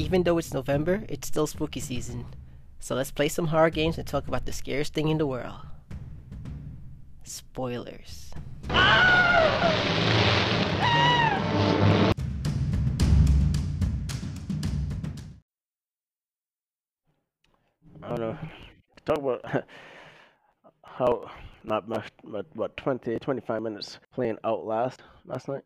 even though it's November, it's still spooky season. So let's play some horror games and talk about the scariest thing in the world. Spoilers. I don't know. Talk about how not much, but what 20, 25 minutes playing Outlast last night.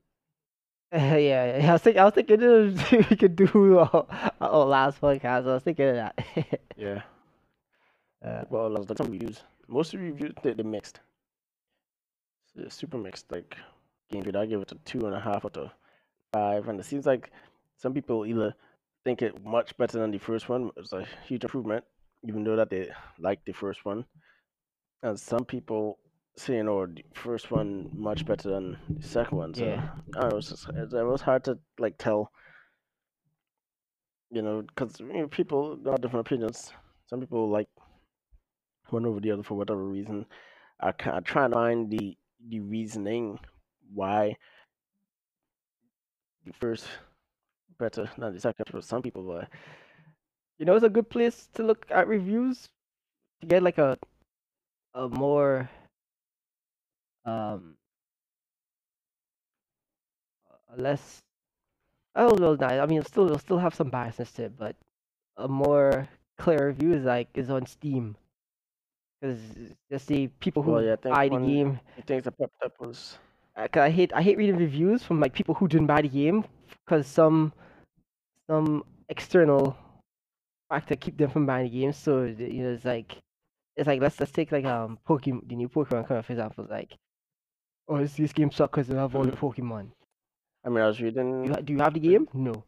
yeah, yeah, I was thinking, I was thinking uh, we could do a, a last podcast. I was thinking of that. Yeah. uh, Well, like some reviews. Most of the reviews they, they mixed. It's super mixed. Like game grade, I give it a two and a half out of five, and it seems like some people either think it much better than the first one. It's a huge improvement, even though that they like the first one, and some people saying, "Oh, the first one much better than the second one." So Yeah. I it's just, it, was hard to like tell. You know, because you know, people got different opinions. Some people like one over the other for whatever reason. I I try to find the the reasoning why the first better than the second for some people, but you know, it's a good place to look at reviews to get like a a more um less oh don't know. I mean, still it'll still have some biasness to it, but a more clear review is like is on Steam because just the people who well, yeah, buy the game. things that popped up was uh, 'cause I hate I hate reading reviews from like people who didn't buy the game because some some external factor keep them from buying the game. So you know, it's like it's like let's let's take like um Pokemon the new Pokemon coming out, for example. Like oh this, this game sucks because they have all the Pokemon. I mean I was reading You ha- do you have the game? No.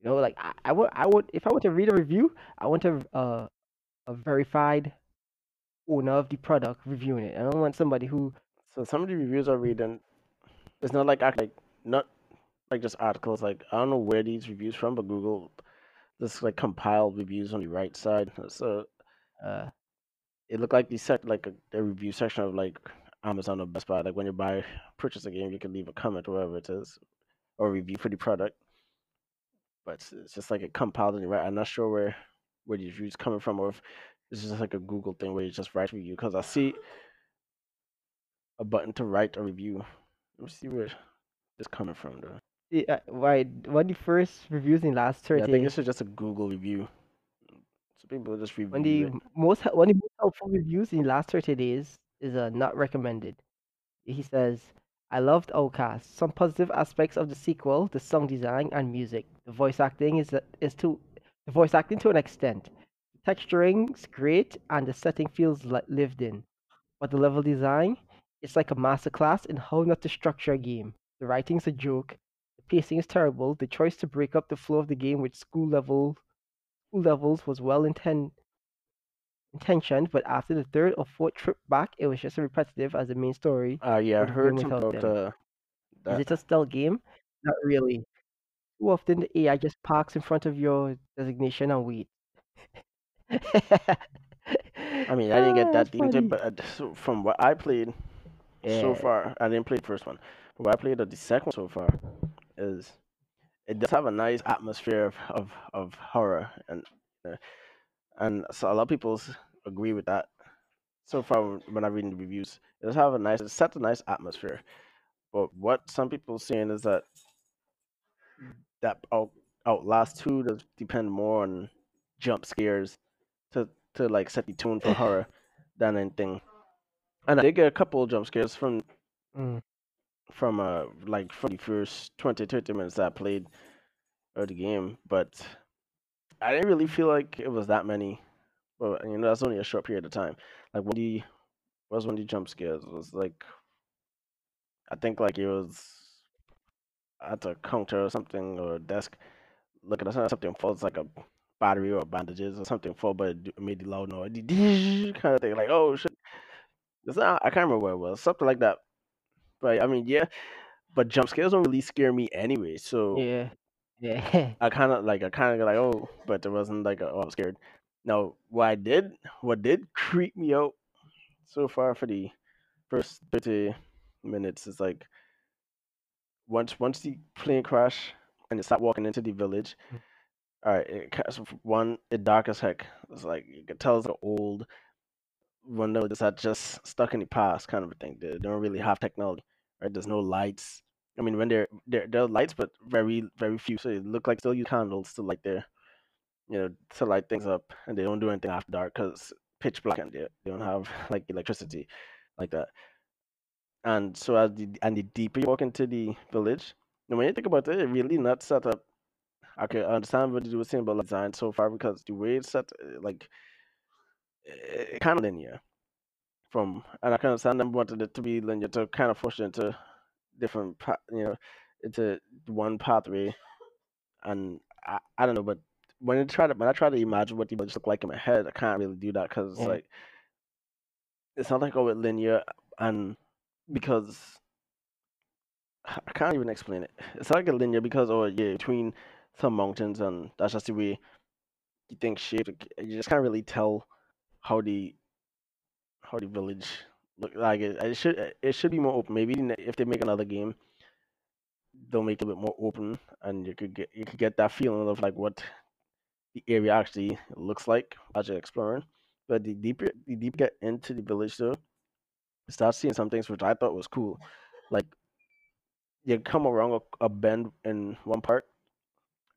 You know, like I, I would I would if I want to read a review, I want a uh, a verified owner of the product reviewing it. I don't want somebody who so some of the reviews I read and it's not like act- like not like just articles like I don't know where these reviews from, but Google just like compiled reviews on the right side. So uh it looked like the sec like a, a review section of like Amazon or Best Buy. Like when you buy purchase a game, you can leave a comment or whatever it is, or review for the product. But it's, just like in the right. I'm not sure where where these reviews coming from, or if it's just like a Google thing where you just write review. Because I see a button to write a review. Let me see where it's coming from though. yeah, uh, why one of the first reviews in last Yeah, I think this is just a Google review. So people just review One of the most one of the most helpful reviews in last 30 days is uh, not recommended. He says, I loved Outlast. Some positive aspects of the sequel, the song design and music. The voice acting is is to the voice acting to an extent. The Texturing's great and the setting feels like lived in. But the level design, it's like a masterclass in how not to structure a game. The writing's a joke. The pacing is terrible. The choice to break up the flow of the game with school level school levels was well inten- intentioned, but after the third or fourth trip back, it was just repetitive as the main story. Uh, yeah, I heard game something without about them. uh, Is it a stealth game? Not really. Too often the AI just parks in front of your designation and wait. I mean, I didn't get Ah, that deep into it, but uh, from what I played so far, I didn't play the first one. But what I played the second one so far is it does have a nice atmosphere of of, of horror, and uh, and so a lot of people agree with that. So far, when I'm reading the reviews, it does have a nice, it sets a nice atmosphere. But what some people are saying is that that out Outlast two does depend more on jump scares to to like set the tone for horror than anything. And I did get a couple of jump scares from Mm. from uh like from the first 20 30 minutes that I played of the game, but I didn't really feel like it was that many. But you know, that's only a short period of time. Like when the was when the jump scares it was like I think like it was at a counter or something or a desk looking at something falls like a battery or bandages or something fall but it made the loud noise kind of thing like oh shit it's not, I can't remember where it was something like that but I mean yeah but jump scares don't really scare me anyway so Yeah. Yeah. I kind of like I kind of like oh but there wasn't like a, oh I'm scared now what I did what did creep me out so far for the first 30 minutes is like once once the plane crash and they start walking into the village mm. all right, it, one it dark as heck. It's like you can tell it's an old one that uh, just stuck in the past kind of a thing. They don't really have technology, right? There's no lights. I mean, when there there there are lights, but very very few. So it look like still use candles to light their you know to light things up, and they don't do anything after dark because pitch black and they, they don't have like electricity like that. And so as the and the deeper you walk into the village, and when you think about it, it really not set up. I understand what you were saying about like, design so far because the way it's set, uh, like, it, kind of linear from, and I can understand them wanted it to be linear to kind of push it into different, you know, into one pathway, and I, I don't know, but when I try to when I try to imagine what the village look like in my head, I can't really do that because it's mm. Yeah. like it's not like oh it's linear and because I can't even explain it. It's like a linear because oh yeah between some mountains and that's just the way you think shape. You just can't really tell how the how the village look like. It, it should it should be more open. Maybe if they make another game, they'll make it a bit more open, and you could get you could get that feeling of like what the area actually looks like as you're exploring. But the deeper the deeper you get into the village though, you start seeing some things which I thought was cool. Like you come around a, a bend in one part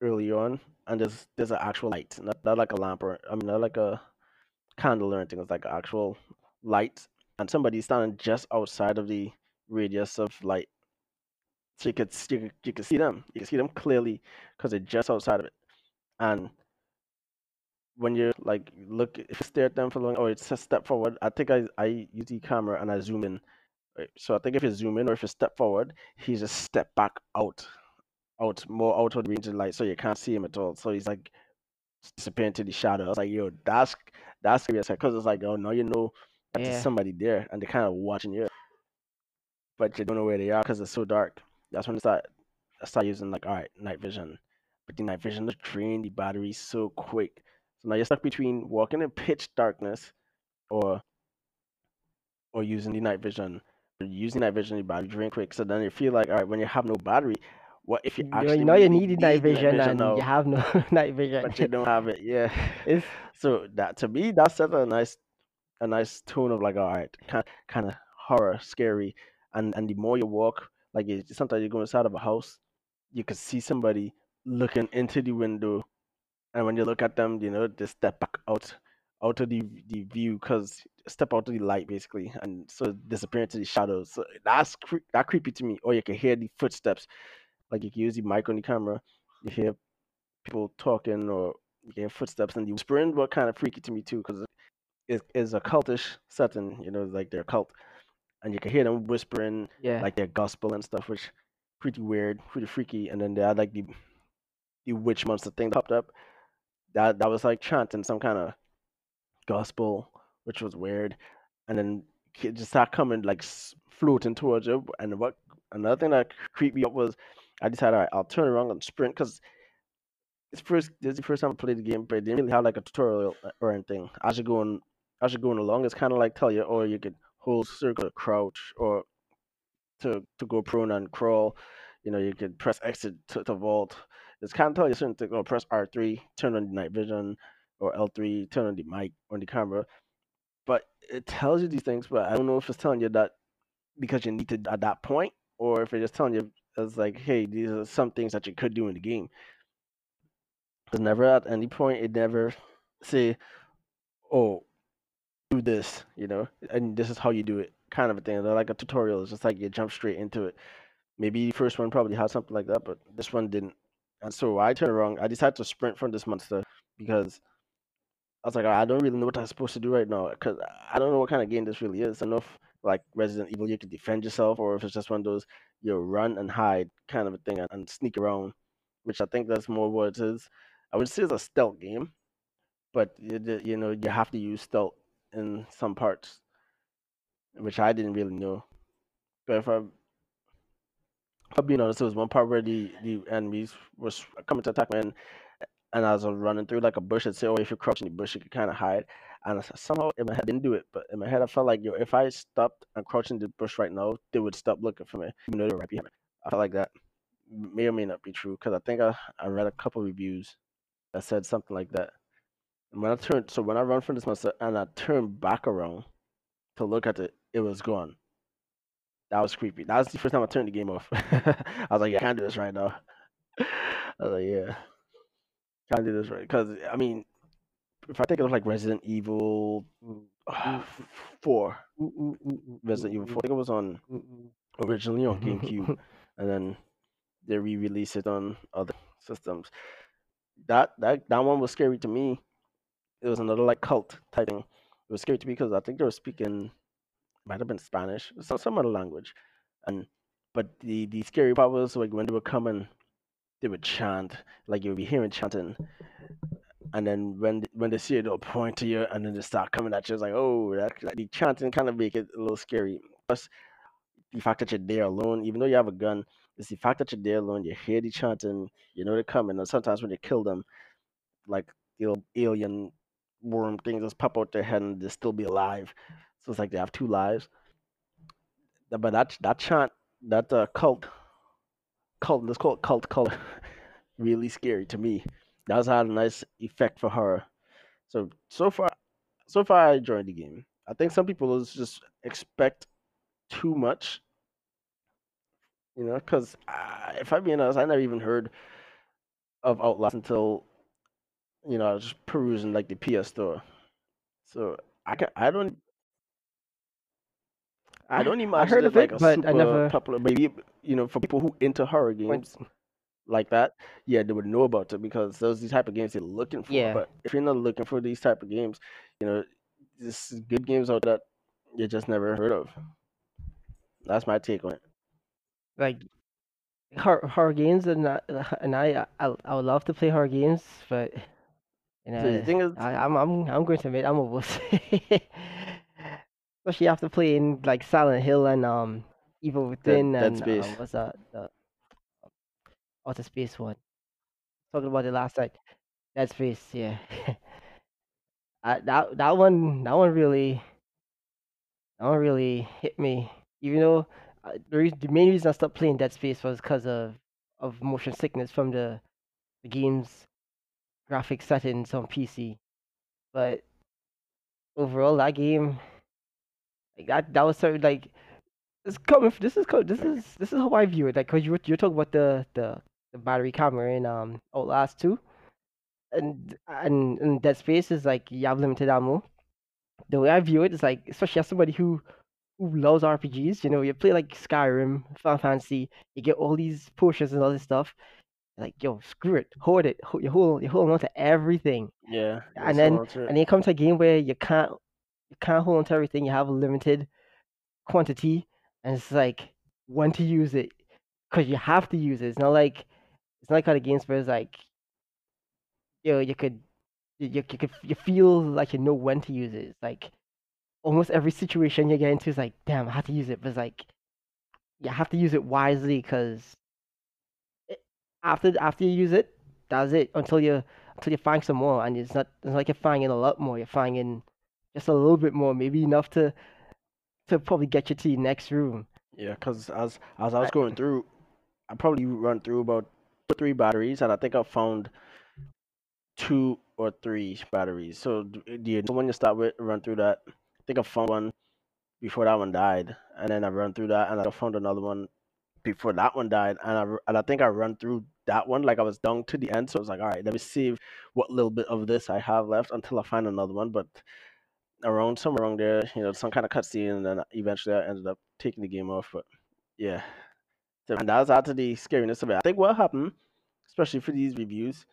early on, and there's there's an actual light, not not like a lamp or I mean not like a candle or anything. It's like an actual light, and somebody's standing just outside of the radius of light, so you could you could, you could see them. You can see them clearly because they're just outside of it. And when you like look, if you stare at them for long, or it's a step forward. I think I I use the camera and I zoom in. Right? So I think if you zoom in or if you step forward, he's just step back out, out more out of the range of light, so you can't see him at all. So he's like disappearing into the shadow. I was like, yo, that's that's because it's like, oh, now you know that there's somebody there and they're kind of watching you, but you don't know where they are because it's so dark. That's when I start I start using like, all right, night vision, but the night vision is drain the battery so quick. So now you're stuck between walking in pitch darkness or or using the night vision. Using night vision, the battery drain quick. So then you feel like, all right, when you have no battery, what if you actually you know you really need night need vision and now, you have no night vision. but you don't have it? Yeah. It's So that to me, that's set a nice a nice tone of like, all right, kind kind of horror, scary, and and the more you walk, like it, sometimes you go inside of a house, you can see somebody looking into the window, and when you look at them, you know, they step back out out of the the view because step out of the light basically, and so disappear into the shadows. So that's cre- that creepy to me. Or you can hear the footsteps, like you can use the mic on the camera, you hear people talking or you hear footsteps, and the whispering. What kind of freaky to me too, because it is a cultish setting, you know, like they're cult, and you can hear them whispering yeah. like their gospel and stuff, which pretty weird, pretty freaky. And then they had like the the witch monster thing popped up. That that was like chanting some kind of gospel, which was weird. And then it just started coming like floating towards you. And what another thing that creeped me up was I decided right, I'll turn around and sprint because it's first this is the first time I played the game, but it didn't really have like a tutorial uh, or anything. I you're going as you're going along, it's kind of like tell you, or you could hold circle crouch, or to to go prone and crawl. You know, you could press exit to, to vault. It's kind of tell you certain things. Or press R three, turn on the night vision, or L three, turn on the mic on the camera. But it tells you these things, but I don't know if it's telling you that because you need to at that point, or if it's just telling you as like, hey, these are some things that you could do in the game. But never at any point it never say, oh, do this, you know, and this is how you do it, kind of a thing. They're like a tutorial. It's just like you jump straight into it. Maybe the first one probably had something like that, but this one didn't. And so I turned around. I decided to sprint from this monster because I was like, I don't really know what I'm supposed to do right now because I don't know what kind of game this really is. Know if like Resident Evil you can defend yourself or if it's just one of those you run and hide kind of a thing and, and sneak around, which I think that's more what it is. I would say it's a stealth game, but you, you know you have to use stealth in some parts, which I didn't really know. But if I'm, if being honest, there was one part where the, the enemies was coming to attack me, and, and I was running through like a bush. It'd say, "Oh, if you crouch in the bush, you can kind of hide." And somehow in my head, I didn't do it, but in my head, I felt like, yo, if I stopped and crouched in the bush right now, they would stop looking for me, even though they were right behind me. I felt like that may or may not be true because I think I, I read a couple reviews that said something like that. When I turned, so when I run from this monster and I turned back around to look at it, it was gone. That was creepy. That was the first time I turned the game off. I was like, yeah, I can't do this right now. I was like, yeah, can't do this right. Because I mean, if I think of like Resident Evil Four, Resident Evil Four, I think it was on originally on GameCube, and then they re-released it on other systems. That that that one was scary to me. It was another like cult type thing. It was scary to me because I think they were speaking might have been Spanish, some some other language, and but the the scary part was like when they were coming, they would chant, like you would be hearing chanting, and then when when they see it, they'll point to you, and then they start coming at you. It's like, oh, that like, the chanting kind of make it a little scary. Plus, the fact that you're there alone, even though you have a gun, it's the fact that you're there alone. You hear the chanting, you know they're coming, and sometimes when they kill them, like the alien worm things just pop out their head and they still be alive. So it's like they have two lives. But that that chant, that uh, cult, cult, let's call it cult color, really scary to me. That's had a nice effect for horror. So so far, so far I enjoyed the game. I think some people just expect too much, you know, because uh, if I'm being honest, I never even heard of Outlast until you know I was just perusing like the PS store. So I can I don't I don't even I imagine heard of like it, a but I super never popular. Maybe you know for people who into horror went. games like that, yeah, they would know about it because those are the type of games they're looking for. Yeah, But if you're not looking for these type of games, you know, this is good games out that you just never heard of. That's my take on it. like horror, horror games, and I, and I, I I would love to play horror games, but you So the thing is, I, I'm I'm I'm going to admit I'm a wuss. Especially after playing like Silent Hill and um Evil Within Dead and Space. um what's that the Outer Space one. Talking about the last night. Dead Space, yeah. I, that that one that one really that one really hit me. Even though uh, the, reason, the main reason I stopped playing Dead Space was because of of motion sickness from the the game's graphic settings on PC. But overall, that game like that that was sort of like It's coming. This is this is this is how I view it. Like, cause you you're talking about the the the battery camera in um Outlast two, and and and Dead Space is like you have limited ammo. The way I view it is like, especially as somebody who who loves RPGs, you know, you play like Skyrim, Final Fantasy, you get all these potions and all this stuff. Like, yo, screw it, hold it, hold, you hold you hold on to everything, yeah, and then it. and then you come to a game where you can't you can't hold on to everything. You have a limited quantity, and it's like when to use it because you have to use it. It's not like it's not like other games where it's like you know you could you, you, you could you feel like you know when to use it. It's like almost every situation you get into is like damn I have to use it, but it's like you have to use it wisely because after after you use it, that's it until you until you find some more, and it's not it's not like you're finding a lot more. You're finding just a little bit more, maybe enough to to probably get you to your next room. Yeah, because as as I was going through, I probably run through about three batteries, and I think I found two or three batteries. So the initial one you start with, run through that. I think I found one before that one died, and then I run through that, and I found another one before that one died, and I and I think I run through that one like I was down to the end. So I was like, all right, let me see what little bit of this I have left until I find another one. But around somewhere around there, you know, some kind of cutscene, and then eventually I ended up taking the game off. But yeah, and that's after the scariness of it. I think what happened, especially for these reviews,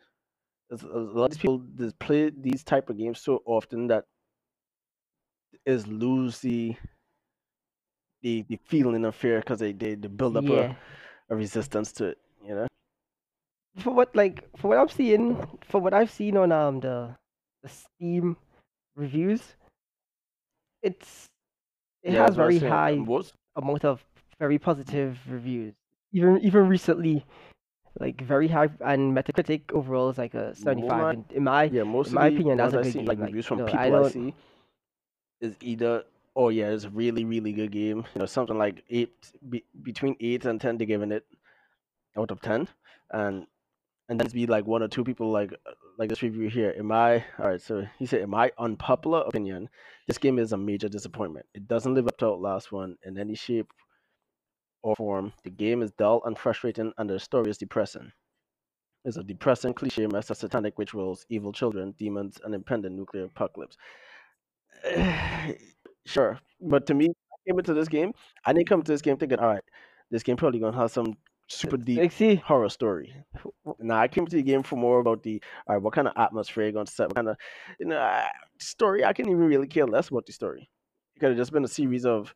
is a lot of these people just play these type of games so often that is lose the the, the feeling of fear because they, they, they build up a, a resistance to it. For what like for what I'm seeing, for what I've seen on um the the Steam reviews, it's it Yeah, has that's what I was very saying. high Most amount of very positive reviews. Even even recently, like very high, and Metacritic overall is like a mo- 75. my And in my yeah, most in of my the opinion, that's ones a I good see game. like Like reviews from no, I people I don't. see is either oh yeah, it's a really really good game. You know, something like eight be, between eight and ten, they're giving it out of ten, and and then be like one or two people like uh, like this review here. In my all right, so he said, in my unpopular opinion, this game is a major disappointment. It doesn't live up to last One in any shape or form. The game is dull and frustrating, and the story is depressing. It's a depressing cliche mess of satanic rituals, evil children, demons, and impending nuclear apocalypse. sure, but to me, I came into this game. I didn't come to this game thinking, all right, this game probably gonna have some super deep see, horror story. Now I came to the game for more about the all right, what kind of atmosphere you're gonna set, what kind of you know uh, story. I can't even really care less about the story. It could have just been a series of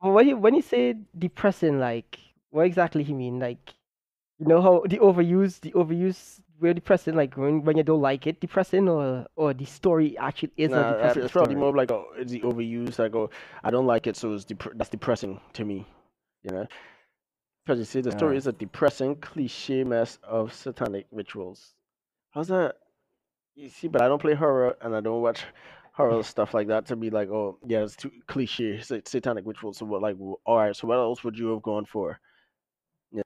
when you when you say depressing, like what exactly you mean? Like you know how the overuse the overuse we're depressing, like when when you don't like it, depressing, or or the story actually is a depressing it's probably story. more like oh, it's the overuse. Like oh, I don't like it, so it's dep- that's depressing to me. You know, because you see the story is a depressing cliche mess of satanic rituals. How's that? You see, but I don't play horror and I don't watch horror stuff like that to be like, oh, yeah, it's too cliche, sa- satanic rituals. So what, like, all right, so what else would you have gone for? Yeah,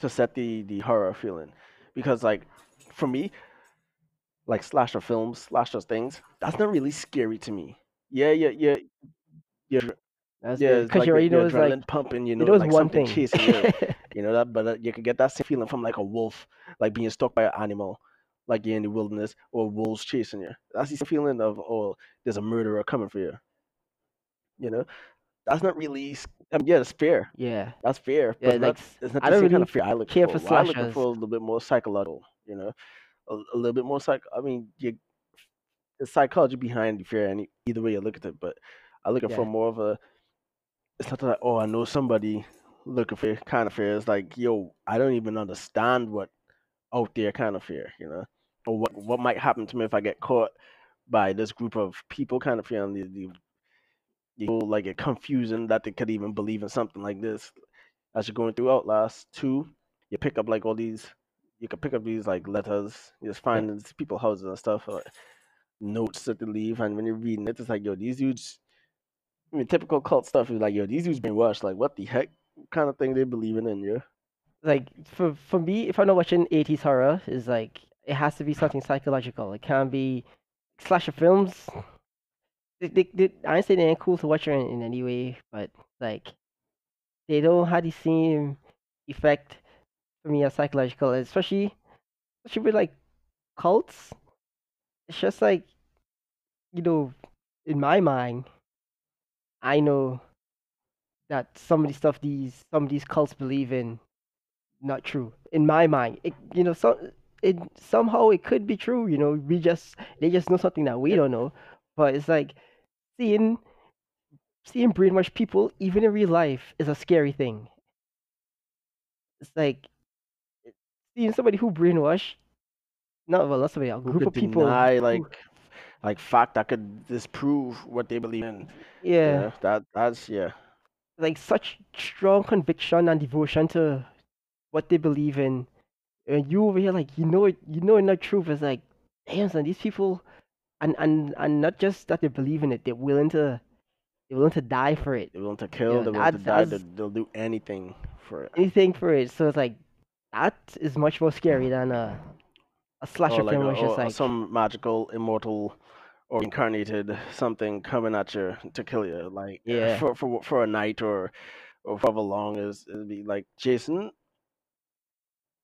to set the the horror feeling, because like, for me, like slasher films, slasher things, that's not really scary to me. Yeah, yeah, yeah, yeah, That's yeah. Cause like you the, already know it's like pumping, you know, know it's like one thing. chasing you. You know that, but uh, you can get that same feeling from like a wolf, like being stalked by an animal, like you're in the wilderness, or wolves chasing you. That's the same feeling of oh, there's a murderer coming for you. You know, that's not really. I mean, yeah, it's fear. yeah, That's fear. but yeah. it's Like not. It's not I don't same kind really of fear I look care for. for I looking for a little bit more psychological. You know, a, a little bit more psych. I mean, you, the psychology behind the fear, and either way you look at it. But I'm looking for Yeah, more of a. It's not like oh, I know somebody looking for kind of fear. It's like yo, I don't even understand what out there kind of fear, you know, or what what might happen to me if I get caught by this group of people kind of fear, and the, the, the whole, like it confusing that they could even believe in something like this. As you're going through Outlast two, you pick up like all these, you can pick up these like letters, you just yeah. find these people houses and stuff, or notes that they leave, and when you're reading it, it's like yo, these dudes. I mean, typical cult stuff is like yo, these dudes brainwashed. Like, what the heck kind of thing they believing in, yo? Like for for me, if I'm not watching 80s horror, is like it has to be something psychological. It can't be slasher films. They, they, they, I ain't say they ain't cool to watch in, in any way, but like they don't have the same effect for me as psychological, especially especially with like cults. It's just like you know, in my mind, I know that some of the stuff these some of these cults believe in not true. In my mind, it you know some it somehow it could be true. You know, we just they just know something that we don't know. But it's like seeing seeing brainwashed people even in real life is a scary thing. It's like seeing somebody who brainwashed not well not somebody a group of people deny like like fact that could disprove what they believe in? yeah Yeah, that that's yeah. like such strong conviction and devotion to what they believe in and you over here like you know it you know it not true it's like damn son these people and and and not just that they believe in it they're willing to they're willing to die for it They're willing to kill. they're willing to die. They'll, they'll do anything for it. anything for it so it's like that is much more scary than a a slasher Or like film a, it's just or like some magical, immortal, or incarnated something coming at you to kill you, like uh, yeah for for for a night or or for however long is it'd be like Jason.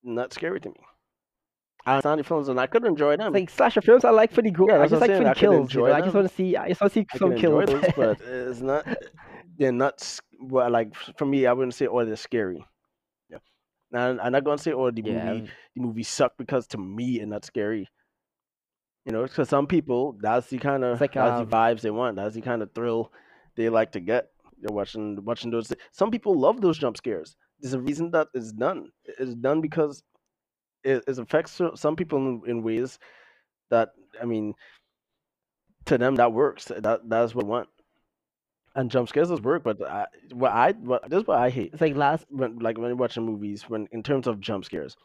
Not scary to me. I the films and I could enjoy it's them. like slasher films I like for the go Yeah, I just like for saying. the I kills you know I just want to see I just want to see I some kills those, but it's not. They're not. Well, like for me, I wouldn't say oh they're scary. Yeah, and I'm not gonna say oh the yeah movie the movie sucked because to me it's not scary. You know, because some people that's the kind of like that's the um vibes they want. That's the kind of thrill they like to get. You're watching watching those. Some people love those jump scares. There's a reason that it's done. It's done because it, it affects some people in, in ways that I mean to them that works. That that's what they want. And jump scares does work, but I, what I what this is what I hate it's like last when like when you're watching movies when in terms of jump scares.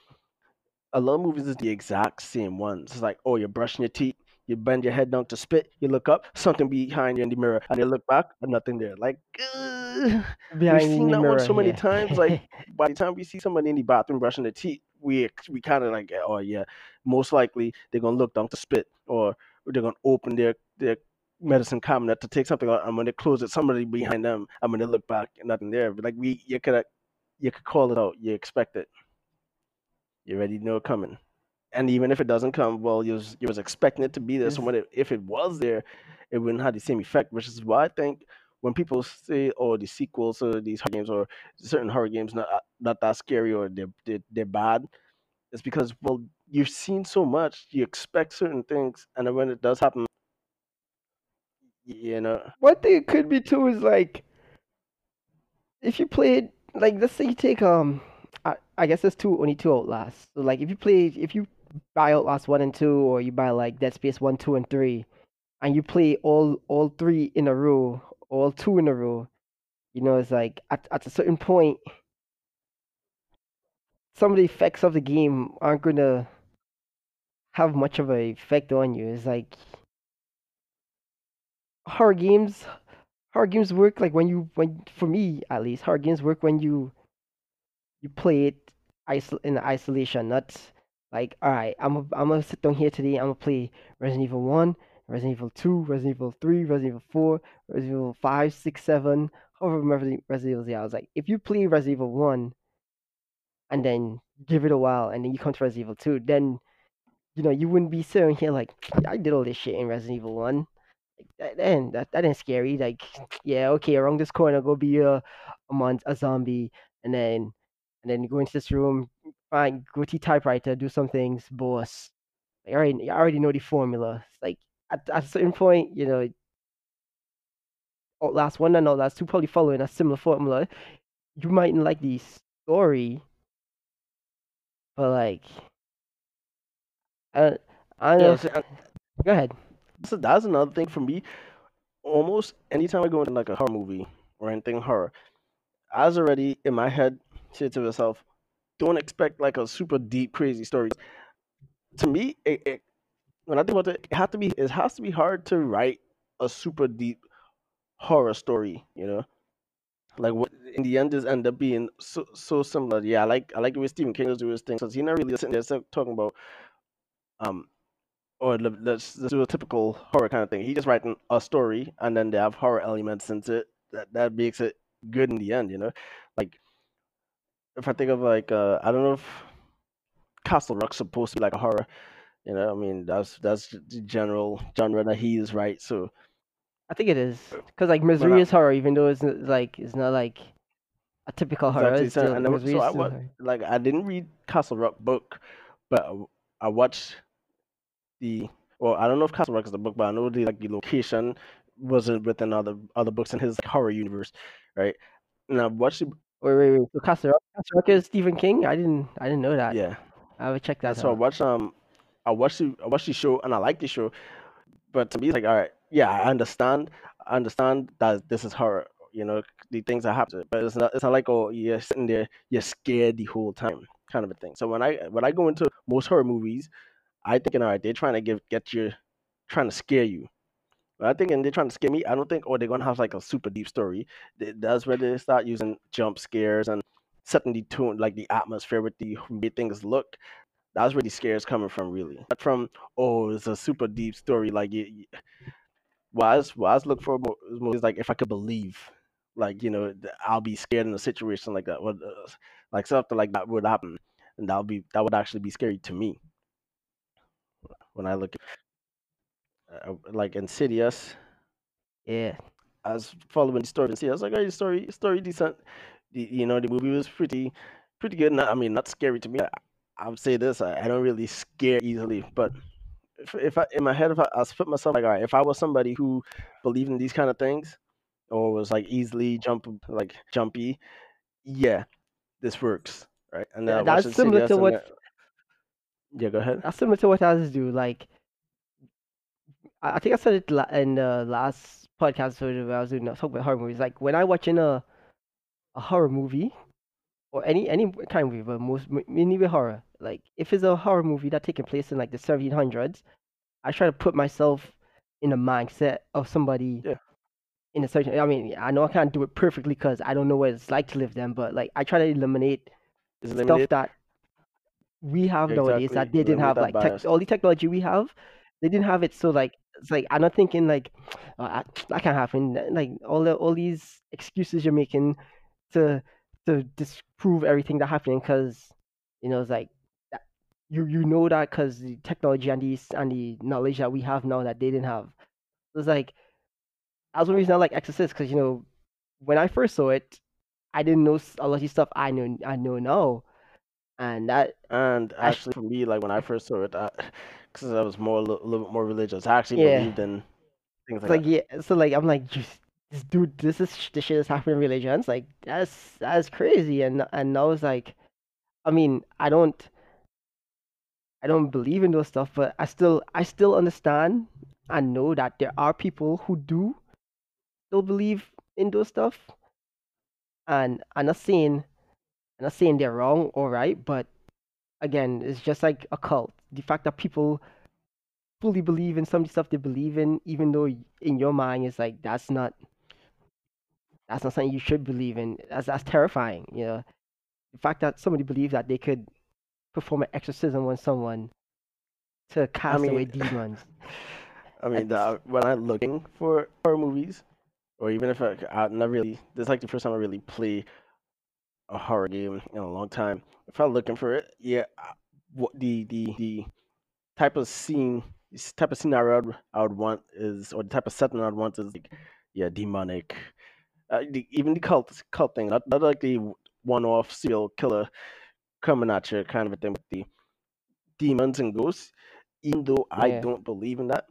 A lot of movies is the exact same ones. It's like oh you're brushing your teeth, you bend your head down to spit, you look up, something behind you in the mirror, and you look back, and nothing there. Like we've seen that one mirror so many yeah times. Like by the time we see somebody in the bathroom brushing their teeth, we we kind of like, oh yeah, most likely they're gonna look down to spit, or they're gonna open their their medicine cabinet to take something out, and when they close it, somebody behind them, when they look back, and nothing there. But like we, you could you could call it out, you expect it, you already know it coming and even if it doesn't come, well, you was you was expecting it to be there. So when it, if it was there, it wouldn't have the same effect. Which is why I think when people say, "Oh, the sequels to these horror games or certain horror games not not that scary or they're they're, they're bad," it's because well, you've seen so much, you expect certain things, and then when it does happen, you know. One thing it could be too is like if you played like let's say you take um I, I guess there's two only two Outlasts. So like if you play if you buy Outlast one and two or you buy like Dead Space one, two, and three, and you play all all three in a row, all two in a row, you know, it's like at at a certain point some of the effects of the game aren't gonna have much of an effect on you. It's like horror games horror games work like when you when for me at least horror games work when you you play it isol- in isolation not like all right i'm a, i'm gonna sit down here today i'm gonna play resident evil 1 resident evil 2 resident evil 3 resident evil 4 resident evil 5 6 7 however resident evil yeah i was like if you play resident evil 1 and then give it a while and then you come to resident evil 2 then you know you wouldn't be sitting here like i did all this shit in resident evil 1 that, that that that ain't scary. Like, yeah, okay, around this corner, go be a a, mon- a zombie, and then and then you go into this room, find go to typewriter, do some things, boss. Like, I already I already know the formula. It's like at, at a certain point, you know, Outlast one and Outlast two probably following a similar formula. You mightn't like the story, but like, I I don't know. Yeah, so, uh, Go ahead. so that's another thing for me. Almost anytime I go into like a horror movie or anything horror, I was already in my head said to myself, don't expect like a super deep, crazy story. To me, it, it, when I think about it, it has to be it has to be hard to write a super deep horror story. You know, like what in the end just end up being so so similar. Yeah, I like I like the way Stephen King does do his thing because he's not really sitting there talking about um or le- let's, let's do a typical horror kind of thing. He just writing a story and then they have horror elements into it. That that makes it good in the end. You know, if I think of like uh I don't know if Castle Rock's supposed to be like a horror. You know, I mean that's that's the general genre that he is right. So I think it is because like But Misery is horror, even though it's like it's not like a typical horror. Exactly, still, and so I still wa- horror. like I didn't read Castle Rock book, but I- I watched the well I don't know if Castle Rock is the book, but I know the like the location wasn't within other other books in his horror universe, right? And I watched the Wait, wait, wait. So Castle Rock, Castle Rock is Stephen King. I didn't, I didn't know that. yeah. I would check that And so I out. watched um I watched the I watched the show and I like the show, but to me it's like all right, yeah, I understand, I understand that this is horror, you know, the things that happen, but it's not it's not like oh you're sitting there you're scared the whole time kind of a thing. So when I when I go into most horror movies, I thinking all right, they're trying to give get you trying to scare you. But I think and they're trying to scare me. I don't think oh they're gonna have like a super deep story. That's where they start using jump scares and setting the tone like the atmosphere with the way things look that's where the scares coming from really not from oh it's a super deep story like you what I was, looking for mo- is more is like if I could believe like you know I'll be scared in a situation like that what uh, like something like that would happen and that'll be that would actually be scary to me when I look at uh, like Insidious Yeah. I was following the story and see. I was like, "Oh, story, story decent." The, you know, the movie was pretty, pretty good. Not, I mean, not scary to me. I, I would say this: I, I don't really scare easily. But if, if I in my head, if I, I was put myself like, all right, if I was somebody who believed in these kind of things, or was like easily jump, like jumpy, yeah, this works, right? And Yeah, that's similar to what yeah, go ahead. that's similar to what others do. Like, I, I think I said it la- in the last podcast where I was doing uh, talking about horror movies. Like when I watching a a horror movie or any any kind of movie, but most mainly horror. Like if it's a horror movie that taking place in like the 1700s, I try to put myself in the mindset of somebody Yeah. in a certain. I mean, I know I can't do it perfectly because I don't know what it's like to live them, but like I try to eliminate Is stuff that we have nowadays exactly. that they didn't have. Like tech, all the technology we have, they didn't have it. So like, it's like I'm not thinking like "Oh, I- that can't happen. Like all the all these excuses you're making to to disprove everything that happening because you know it's like that, you you know that because the technology and the and the knowledge that we have now that they didn't have. It's like that's one reason I like Exorcist because you know when I first saw it, I didn't know a lot of stuff I know I know now, and that And actually, for me, like when I first saw it, because I, was more a little, little bit more religious, I actually yeah. believed in things like like that. yeah, so like I'm like this dude, this is this shit is happening in religions. Like that's that's crazy, and and now it's like, I mean, I don't I don't believe in those stuff, but I still I still understand and know that there are people who do still believe in those stuff, and I'm not saying I'm not saying they're wrong or right, but again, it's just like a cult. The fact that people fully believe in some of the stuff they believe in, even though in your mind it's like that's not that's not something you should believe in. That's that's terrifying. You know, the fact that somebody believes that they could perform an exorcism on someone to I cast away mean, demons. I mean, the, when I'm looking for horror movies, or even if I, I never really, this is like the first time I really play a horror game in a long time. If I'm looking for it, yeah, I- what the the the type of scene, this type of scenario I would, want is, or the type of setting I'd want is like, yeah, demonic. Uh, the, even the cult cult thing, not, not like the one-off serial killer coming at you kind of a thing with the demons and ghosts. Even though I don't believe in that,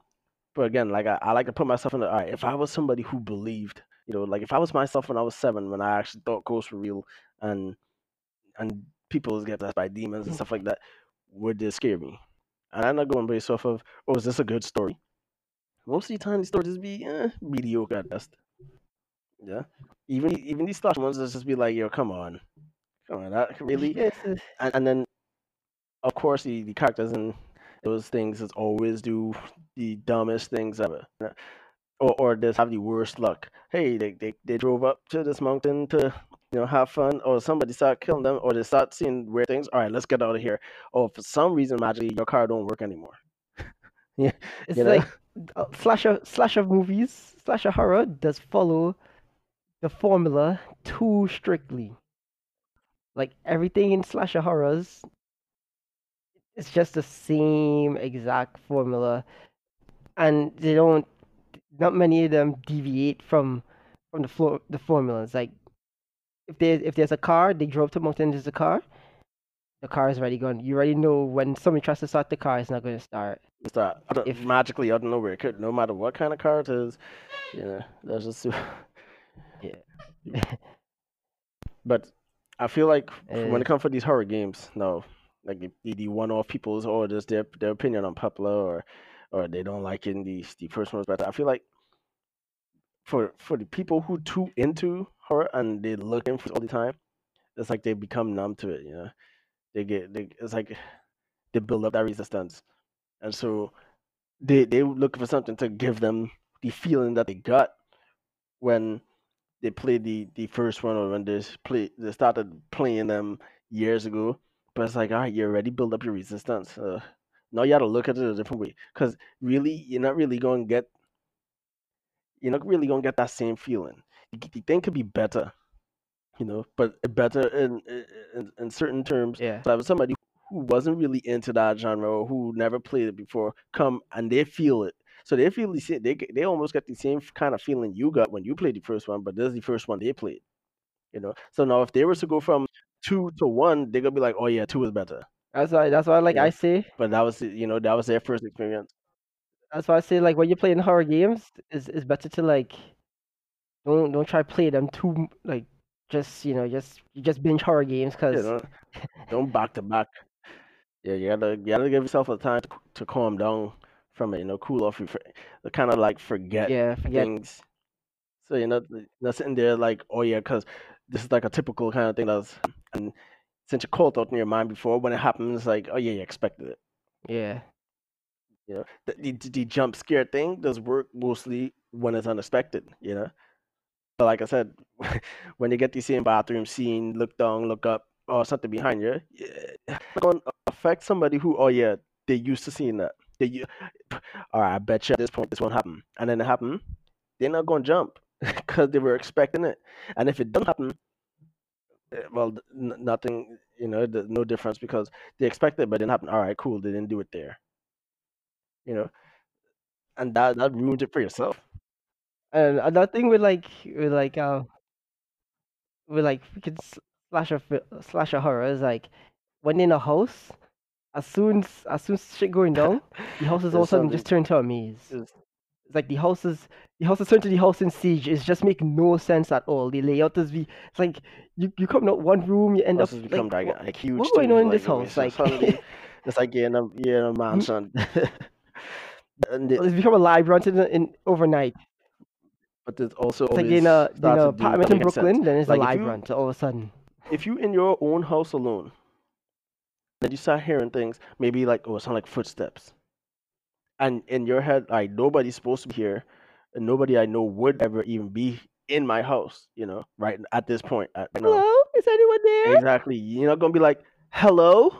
but again, like I, I like to put myself in the. All right, if I was somebody who believed, you know, like if I was myself when I was seven, when I actually thought ghosts were real, and and people was get possessed by demons and stuff like that, would this scare me? And I'm not going based off of, oh, is this a good story? Most of the time, these stories just be eh, mediocre at best. Yeah, even even these slash ones, just be like, yo, come on, come on, that really. uh, And, and then of course the, the characters and those things is always do the dumbest things ever. Or or just have the worst luck. Hey, they, they, they drove up to this mountain to you know have fun, or somebody start killing them, or they start seeing weird things. All right, let's get out of here. Or for some reason, magically your car don't work anymore. yeah, it's you know. like uh, slasher slasher movies, slasher horror does follow the formula too strictly. Like everything in slasher horrors, it's just the same exact formula, and they don't. Not many of them deviate from from the floor the formulas. Like if there if there's a car, they drove to mountain. There's a car. The car is already gone. You already know when somebody tries to start the car, it's not going to start. Start If magically out of nowhere. It could no matter what kind of car it is, you know, that's just yeah, But I feel like f- when Uh, it comes for these horror games, no, like the, the, one-off people's or just their their opinion on popular or or they don't like it in the the first one's better. I feel like for for the people who too into horror and they looking for all the time, it's like they become numb to it. You know, they get they it's like they build up that resistance, and so they they look for something to give them the feeling that they got when they played the the first one or when they play they started playing them years ago. But it's like, all right, you already build up your resistance. Uh, now you got to look at it a different way, because really, you're not really going to get you're not really going to get that same feeling. The, thing could be better, you know, but uh, better in in, in certain terms. yeah, So somebody who wasn't really into that genre or who never played it before come and they feel it. So they feel the same. They they almost get the same kind of feeling you got when you played the first one, but this is the first one they played. You know. So now if they were to go from two to one, they're gonna be like, oh yeah, two is better. that's why that's why like Yeah. I say But that was you know that was their first experience. That's why I say like when you're playing horror games, it's it's better to like don't don't try to play them too like just you know just you just binge horror games You because know, don't back to back. Yeah, you gotta you gotta give yourself a time to, to calm down from it. You know, cool off. To kind of like forget yeah forget things. So you're not not sitting there like, oh yeah, because this is like a typical kind of thing that's and since you caught out in your mind before, when it happens, like, oh yeah, you expected it. yeah You know, the, the, the jump scare thing does work mostly when it's unexpected. You know, but like I said, when you get the same bathroom scene, look down, look up, or something behind you, going to affect somebody who, oh yeah, they used to seeing that. They, u- all right, I bet you at this point this won't happen, and then it happened. They're not gonna jump because they were expecting it, and if it doesn't happen, eh, well, nothing, you know, no difference because they expected it, but it didn't happen. All right, cool, they didn't do it there, you know, and that that ruins it for yourself. And another thing with like with like uh with like freaking s- slasher fi- slasher horror is like when in a house, as soon as as soon as shit going down, the house is all of a There's sudden something. just turned to a maze. It's, It's like the house is the house is turned to the house in siege. It's just make no sense at all. The layout is be it's like you you come out one room, you end up houses become like like, like huge. what's going on in like, this house? so Like suddenly it's like you're in a you're in a mansion. and it, it's become a labyrinth in, in overnight. but there's also It's like in a in a apartment in make sense. Brooklyn, then it's Like a you labyrinth all of a sudden. if you in your own house alone, then you start hearing things, maybe like oh, it sound like footsteps, and in your head, like nobody's supposed to be here, and nobody I know would ever even be in my house. You know, right at this point, at, right now. Hello, is anyone there? Exactly. You're not gonna be like, hello.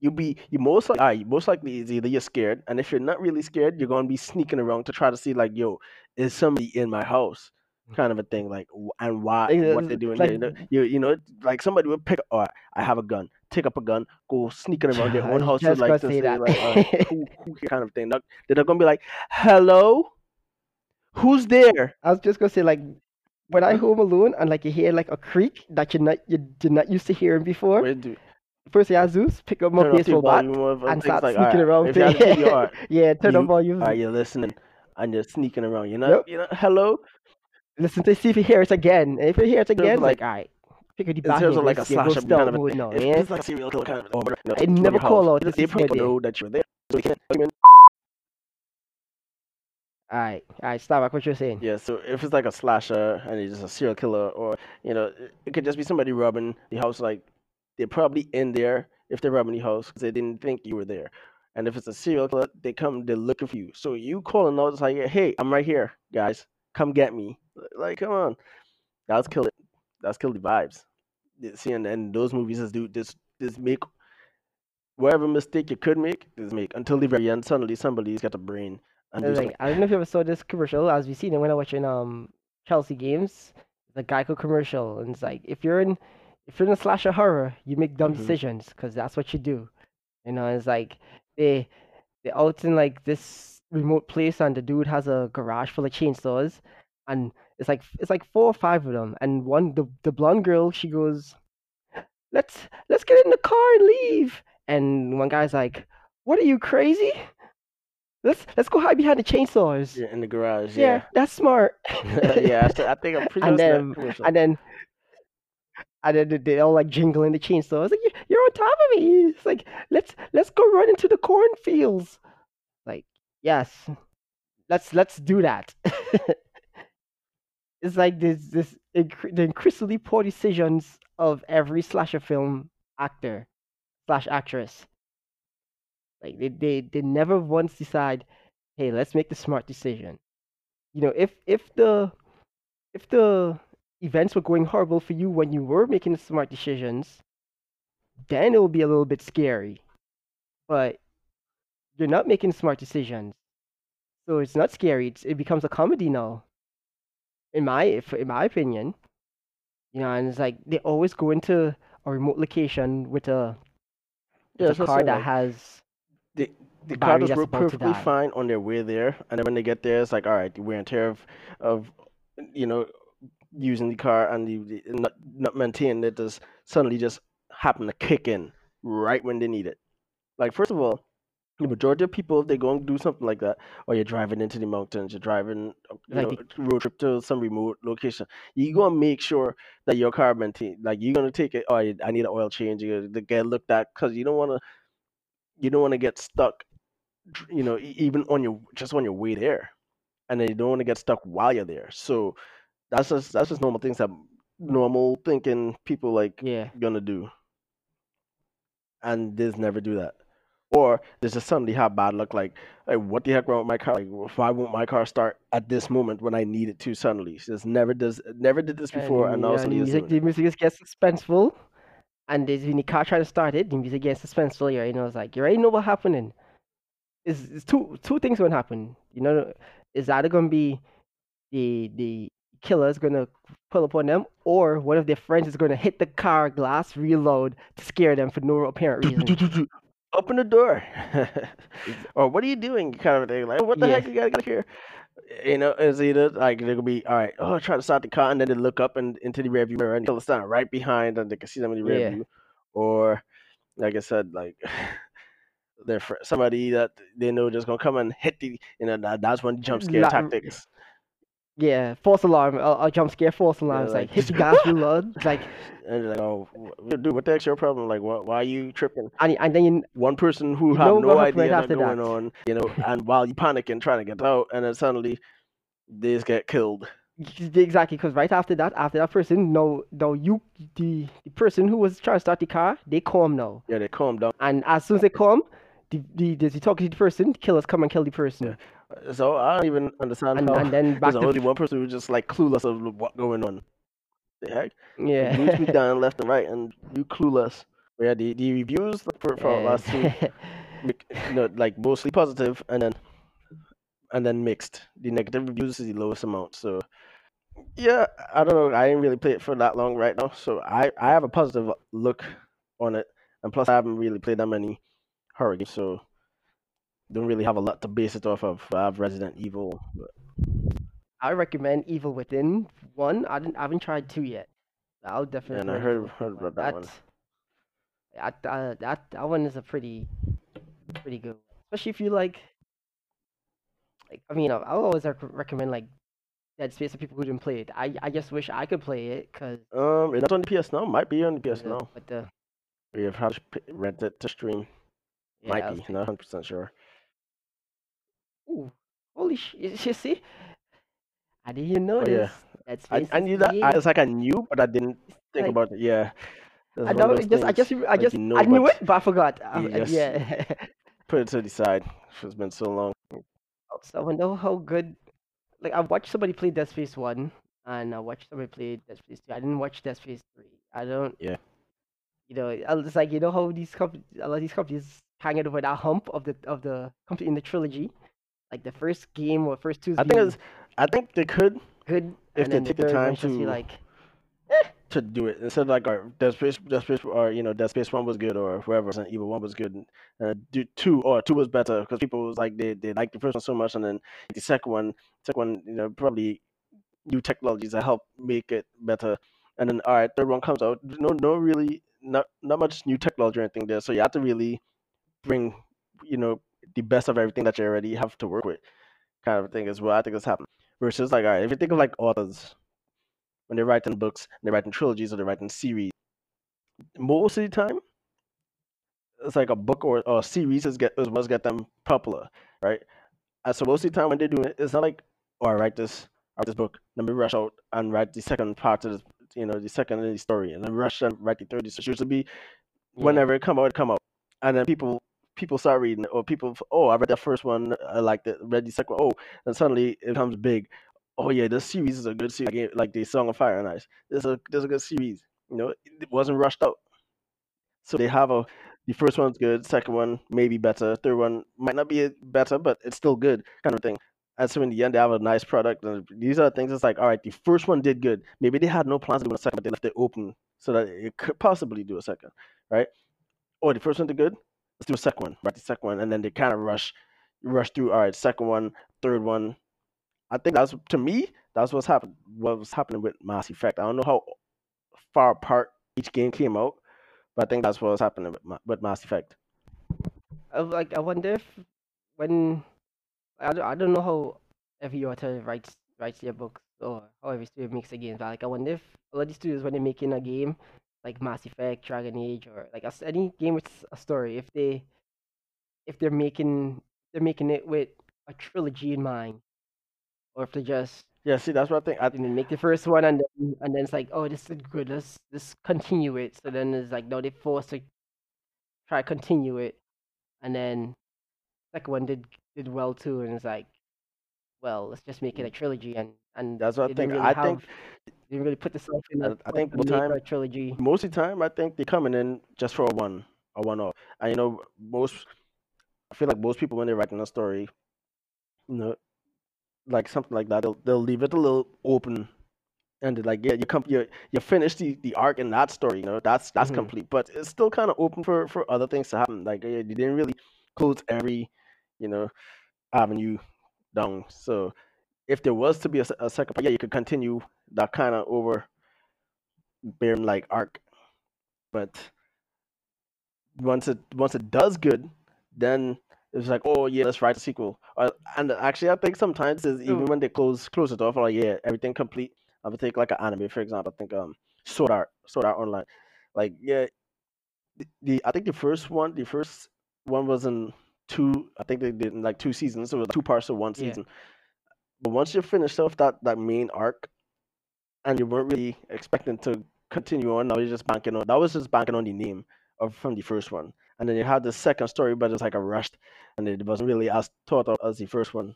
You be you most like right, most likely is either you're scared, and if you're not really scared, you're gonna be sneaking around to try to see like, yo, is somebody in my house, kind of a thing. Like, and why, what uh, they're doing like-. You know, you, you know, like somebody would pick. All right, I have a gun. Take up a gun. Go sneaking around their own house to just like gonna say that. like, right, who, who kind of thing. They're not gonna be like, hello, who's there? I was just gonna say like when I home alone and like you hear like a creak that you not you did not used to hearing before. Where do First, yeah, Zeus pick up my turn off the baseball bat volume of, of and start like, sneaking all right, around. If you have the to- TV on, yeah, turn up you- volume. Are you listening? And you're sneaking around. You're not. Yep. You know. Hello. Listen to see if you hear it again. And if you hear it again, like- like, alright, pick up the In terms of like a get- slasher kind of mode thing. yeah? it's like a serial killer kind of, or, you know, I from your never call out They probably know that you're there. So they can't. Alright, alright, stop what you're saying. Yeah. So if it's like a slasher and it's just a serial killer, or you know, it, it could just be somebody robbing the house. Like they're probably in there if they're robbing the house because they didn't think you were there. And if it's a serial killer, they come, they're looking for you. So you calling out, it's like, hey, I'm right here, guys, come get me. Like, come on, that's kill it. That's kill the vibes. See, and, and those movies just do this, this make whatever mistake you could make, just make until the very end. Suddenly, somebody's got a brain and do like I don't know if you ever saw this commercial as we seen it when I watching um Chelsea games, the Geico commercial, and it's like if you're in if you're in a slasher horror, you make dumb Mhm. decisions because that's what you do. You know, it's like they they out in like this remote place and the dude has a garage full of chainsaws, and it's like it's like four or five of them, and one the the blonde girl she goes, let's let's get in the car and leave, and one guy's like, what are you crazy? Let's let's go hide behind the chainsaws. Yeah, in the garage. Yeah, Yeah. that's smart. yeah, I, think I'm pretty And sure then- and then and then they- all like jingling the chainsaw. It's like "You- you're on top of me. It's like let's let's go run into the cornfields. Like yes, let's let's do that. it's like this this the increasingly poor decisions of every slasher film actor slash actress. Like they, they they never once decide, hey, let's make the smart decision. You know, if if the if the events were going horrible for you when you were making the smart decisions, then it will be a little bit scary. But you're not making smart decisions, so it's not scary. It's, it becomes a comedy now. In my if, in my opinion, you know, and it's like they always go into a remote location with a, yeah, with a car that like, has the the car does that's work about to perfectly fine on their way there, and then when they get there, it's like, all right, wear and tear of, of you know, using the car and the, the not not maintaining it just suddenly just happen to kick in right when they need it. Like first of all, the majority of people if they go and do something like that, or you're driving into the mountains, you're driving, you Like know, road trip to some remote location, you gonna make sure that your car maintain. Like you're gonna take it. Oh, I need an oil change. You gotta get looked at because you don't want to you don't want to get stuck you know even on your just on your way there and then you don't want to get stuck while you're there so that's just that's just normal things that normal thinking people like yeah. gonna do and there's never do that or there's just suddenly have bad luck like hey, what the heck wrong with my car like why won't my car start at this moment when i need it to suddenly She just never does never did this before and, yeah, also the needs music the music just gets suspenseful, and there's when the car trying to start it, the music gets suspenseful. You already know, it's like you already know what happening. It's, it's two two things gonna happen. You know, is either gonna be the the killer is gonna pull up on them, or one of their friends is gonna hit the car glass, reload to scare them for no apparent reason. Open the door, or what are you doing? Kind of thing. Like, what the Yeah. heck you gotta get here? You know, it's either like they're gonna be all right. Oh, try to start the car, and then they look up and into the rearview mirror, and the killer's standing right behind, and they can see them in the rear Yeah. view. Or, like I said, like they're fr- somebody that they know just gonna come and hit the. You know, that, that's when jump scare tactics. Yeah, false alarm, a, a jump scare, false alarm. it's like- like hit the gas, reload. It's like, And like, oh, dude, what the heck's your problem? Like, why, why are you tripping? and, and then you, one person who have no idea what's after going that. on, you know, and while you panicking trying to get out, and then suddenly they just get killed. Exactly, because right after that, after that person, no, no, you, the, the person who was trying to start the car, they calm now, Yeah, they calm down. and as soon as they calm, the the, the, the the person, the killers come and kill the person, So I don't even understand and, how and then back there's to only one person who's just like clueless of what going on. The heck? yeah, News me down left and right, and you clueless. Yeah, the, the reviews for for last two, mic- you know, like mostly positive, and then and then mixed. The negative reviews is the lowest amount. So yeah, I don't know. I didn't really play it for that long right now, so I I have a positive look on it, and plus I haven't really played that many horror games, so don't really have a lot to base it off of. I have Resident Evil. but- I recommend Evil Within one. I didn't, I haven't tried two yet. I'll definitely. And I heard heard about that one. That, that, uh, that that one is a pretty, pretty good. one. Especially if you like, like I mean, I I always rec- recommend like Dead Space to people who didn't play it. I I just wish I could play it because Um, it's not on the PS now. Might be on the PS now. but the We have had to p- rent it to stream. yeah, Might I be. Not 100 percent sure. Ooh, holy shit! You see, I didn't even know Oh, yeah. this. Dead I, I knew that. I, it's like I knew, but I didn't think like- about it. Yeah. That's I one of know. those Just I just I like, just you know, I knew but it, but I forgot. I- you I- just- yeah. Put it to the side. It's been so long. So I wonder how good. Like I watched somebody play Dead Space One, and I watched somebody play Dead Space Two. I didn't watch Dead Space Three. I don't. Yeah. You know, I was like you know how these comp- a lot of these companies hanging over that hump of the of the company in the trilogy, like the first game or first two. I think it's. I think they could could if they take the the time to- like, to do it instead of like our Dead Space, Dead Space, or you know, Dead Space One was good, or whoever Resident Evil One was good, and uh, do two or two was better because people was like they they liked the first one so much, and then the second one, second one, you know, probably new technologies that help make it better, and then all right, third one comes out, no, no, really, not not much new technology or anything there, so you have to really bring, you know, the best of everything that you already have to work with, kind of thing as well. I think it's happened. versus like all right, if you think of like authors when they're writing books, they're writing trilogies or they're writing series. Most of the time, it's like a book or, or a series is get is what's get them popular, right? And so most of the time when they're doing it, it's not like, oh, I write this, I write this book, let me rush out and write the second part of this, you know, the second of the story, and then rush and write the third. So it usually be whenever it come out, it come out, and then people people start reading or people, oh, I read the first one, I liked it, read the second, one, oh, and suddenly it becomes big. Oh yeah, this series is a good series, like, like the Song of Fire and Ice. This is a this is a good series. You know, it wasn't rushed out. So they have a the first one's good, second one maybe better, third one might not be better, but it's still good, kind of thing. And so in the end, they have a nice product. And these are things. It's like, all right, the first one did good. Maybe they had no plans to do a second, but they left it open so that it could possibly do a second, right? Or the first one did good. Let's do a second one, right? The second one, and then they kind of rush, rush through. All right, second one, third one. I think that's to me. That's what's happened. What was happening with Mass Effect? I don't know how far apart each game came out, but I think that's what was happening with, with Mass Effect. I like I wonder if when I don't, I don't know how every author writes writes their books or how every studio makes a game. But like I wonder if a lot of studios when they're making a game like Mass Effect, Dragon Age, or like any game with a story, if they if they're making they're making it with a trilogy in mind, or if they just Yeah, see, that's what I think. I, know, make the first one and then and then it's like oh this is good let's let's continue it. So then it's like no they forced to try to continue it, and then second one did did well too, and it's like, well, let's just make it a trilogy and and That's what I think. really I have think they really put themselves in I, I think most time, trilogy. most of the time, I think they're coming in just for a one, a one off. And you know, most I feel like most people when they're writing a story, you know, like something like that, they'll they'll leave it a little open and like yeah, you come you you finish the, the arc in that story, you know, that's that's Mhm. complete. But it's still kind of open for for other things to happen. Like yeah, you didn't really close every, you know, avenue down. So if there was to be a, a second part, yeah, you could continue that kind of over bearing like arc. But once it once it does good, then it's like, oh yeah, let's write a sequel. Uh, and actually, I think sometimes is even So- when they close close it off, like yeah, everything complete. I would take like an anime for example. I think um Sword Art, Sword Art Online, like yeah, the, the I think the first one, the first one was in two. I think they did in like two seasons. So it was two parts of one Yeah. But once you finish off that that main arc, and you weren't really expecting to continue on, now you're just banking on. That was just banking on the name of from the first one, and then you had the second story, but it's like a rushed, and it wasn't really as thought of as the first one.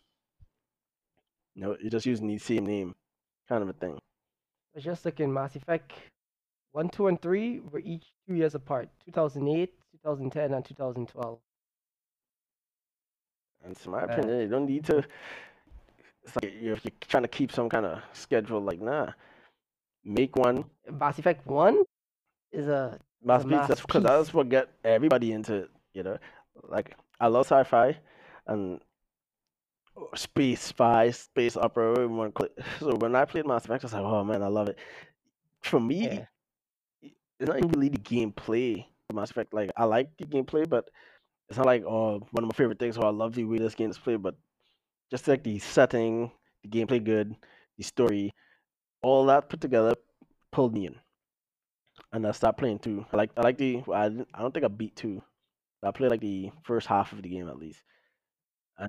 You know, you're just using the same name, kind of a thing. I was just looking Mass Effect, one, two, and three were each two years apart: 2008, 2010, and 2012. And it's my Uh, opinion, you don't need to. It's like you're, you're trying to keep some kind of schedule. Like, nah, make one Mass Effect one is a masterpiece. That's because that's what get everybody into it. You know, like I love sci-fi and space spy, space opera. you call it. So when I played Mass Effect, I was like, oh man, I love it. For me, yeah. it's not even really the gameplay of Mass Effect. Like I like the gameplay, but it's not like oh one of my favorite things. Oh, I love the way this game is played, but just like the setting, the gameplay good, the story, all that put together pulled me in, and I started playing two. I like I like the I didn't, I don't think I beat two. but I played like the first half of the game at least. And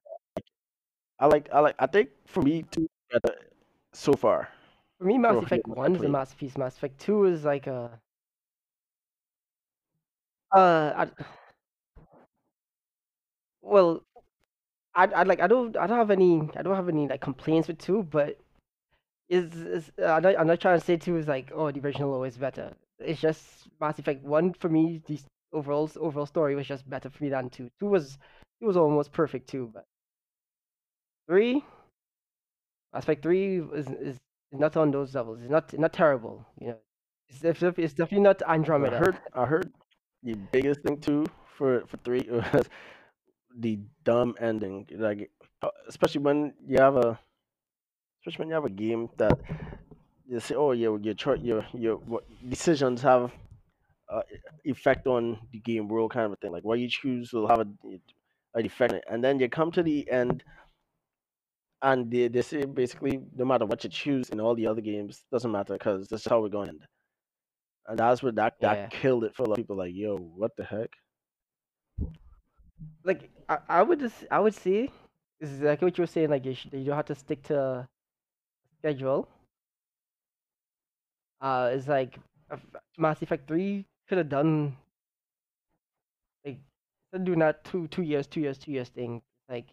I like I like I think for me two so far. For me, Mass Effect one is a masterpiece. Mass Effect two is like a uh, I, well, I I like I don't I don't have any I don't have any like complaints with two, but is is uh, I'm not, I'm not trying to say two is like oh the original always better. It's just Mass Effect one for me. The overall overall story was just better for me than two. Two was it was almost perfect too, but three Mass Effect three is is not on those levels. It's not not terrible. You know, it's definitely it's definitely not I Andromeda. heard I heard the biggest thing too for for three was the dumb ending. Like uh, especially when you have a especially when you have a game that you say, oh yeah, your your your what decisions have uh, effect on the game world kind of a thing. Like what you choose will have a, a effect, on it. and then you come to the end, and they, they say basically no matter what you choose in all the other games doesn't matter because this is how we're going to end. And that's what that Yeah. that killed it for a lot of people. Like yo, what the heck? Like I, I would just I would say is exactly what you were saying. Like you should, you don't have to stick to a schedule. Uh, it's like uh, Mass Effect Three could have done like doing that two two years two years two years thing. Like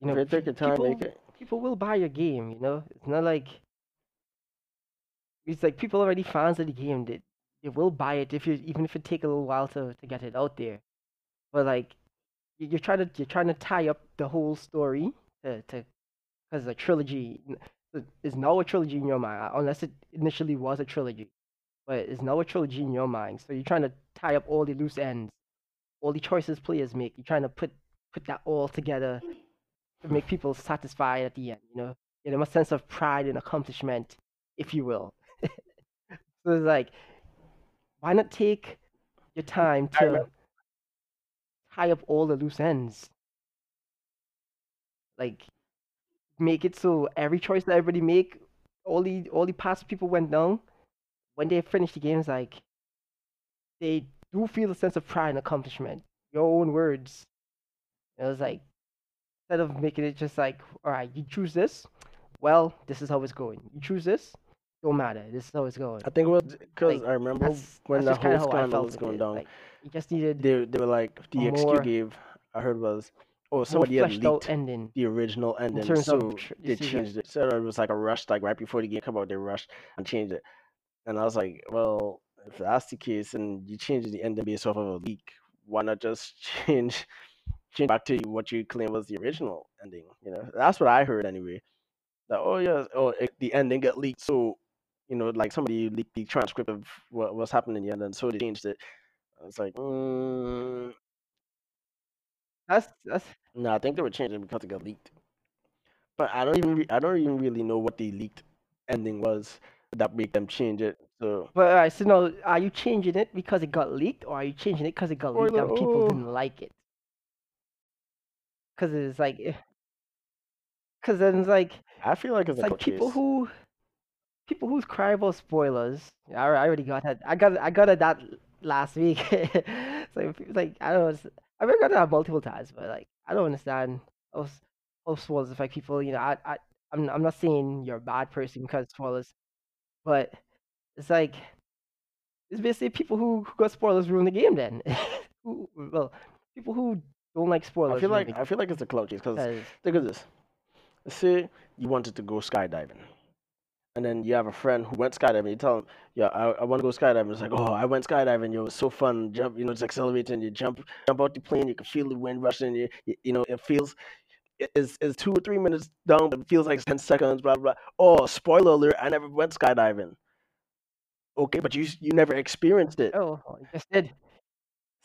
you know, take your time, people people will buy your game. You know, it's not like it's like people already fans of the game. That they will buy it if you even if it take a little while to to get it out there. But like you're trying to you're trying to tie up the whole story to to because a trilogy is now a trilogy in your mind uh, unless it initially was a trilogy but it's now a trilogy in your mind. So you're trying to tie up all the loose ends all the choices players make. You're trying to put put that all together to make people satisfied at the end you know? Give them a sense of pride and accomplishment if you will. So it's like why not take your time to tie up all the loose ends like make it so every choice that everybody make, all the all the past people went down. When they finish the games, like they do feel a sense of pride and accomplishment. Your own words. It was like instead of making it just like, all right, you choose this. Well, this is how it's going. You choose this. Don't matter. This is how it's going. I think it was because Like, I remember That's, when that's the whole scandal was going down. Like, you just needed they they were like the excuse more- gave I heard was oh somebody had fleshed out leaked ending the original ending, terms of so tr- they decision. changed it. So it was like a rush, like right before the game come out, they rushed and changed it. And I was like, well, if that's the case, and you change the ending based off of a leak, why not just change change back to what you claim was the original ending? You know, that's what I heard anyway. That oh yeah, oh it, the ending got leaked, so you know, like somebody leaked the transcript of what was happening in the end, and so they changed it. I was like, mm, That's that's no, I think they were changing because it got leaked. But I don't even re- I don't even really know what the leaked ending was that made them change it. So but alright, so no, are you changing it because it got leaked or are you changing it because it got leaked and people oh. didn't like it? Because it's like, because then it's like I feel like it's, it's a like court people case. who people who cry about spoilers. I, I already got that. I got I got it that last week. so like I don't know. I've been that multiple times, but like I don't understand how, s- how spoilers affect people. You know, I I I'm I'm not saying you're a bad person because spoilers, but it's like it's basically people who, who got spoilers ruin the game. Then, who well, people who don't like spoilers. I feel like I feel like it's a clout because think of this. Let's say you wanted to go skydiving. And then you have a friend who went skydiving. You tell him, "Yeah, I, I want to go skydiving." It's like, "Oh, I went skydiving. Yo, it was so fun. Jump, you know, it's accelerating. You jump, jump out the plane. You can feel the wind rushing. You, you, you know, it feels it is is two or three minutes down, but it feels like it's ten seconds. Blah blah. blah. Oh, spoiler alert! I never went skydiving. Okay, but you you never experienced it. oh, you just did.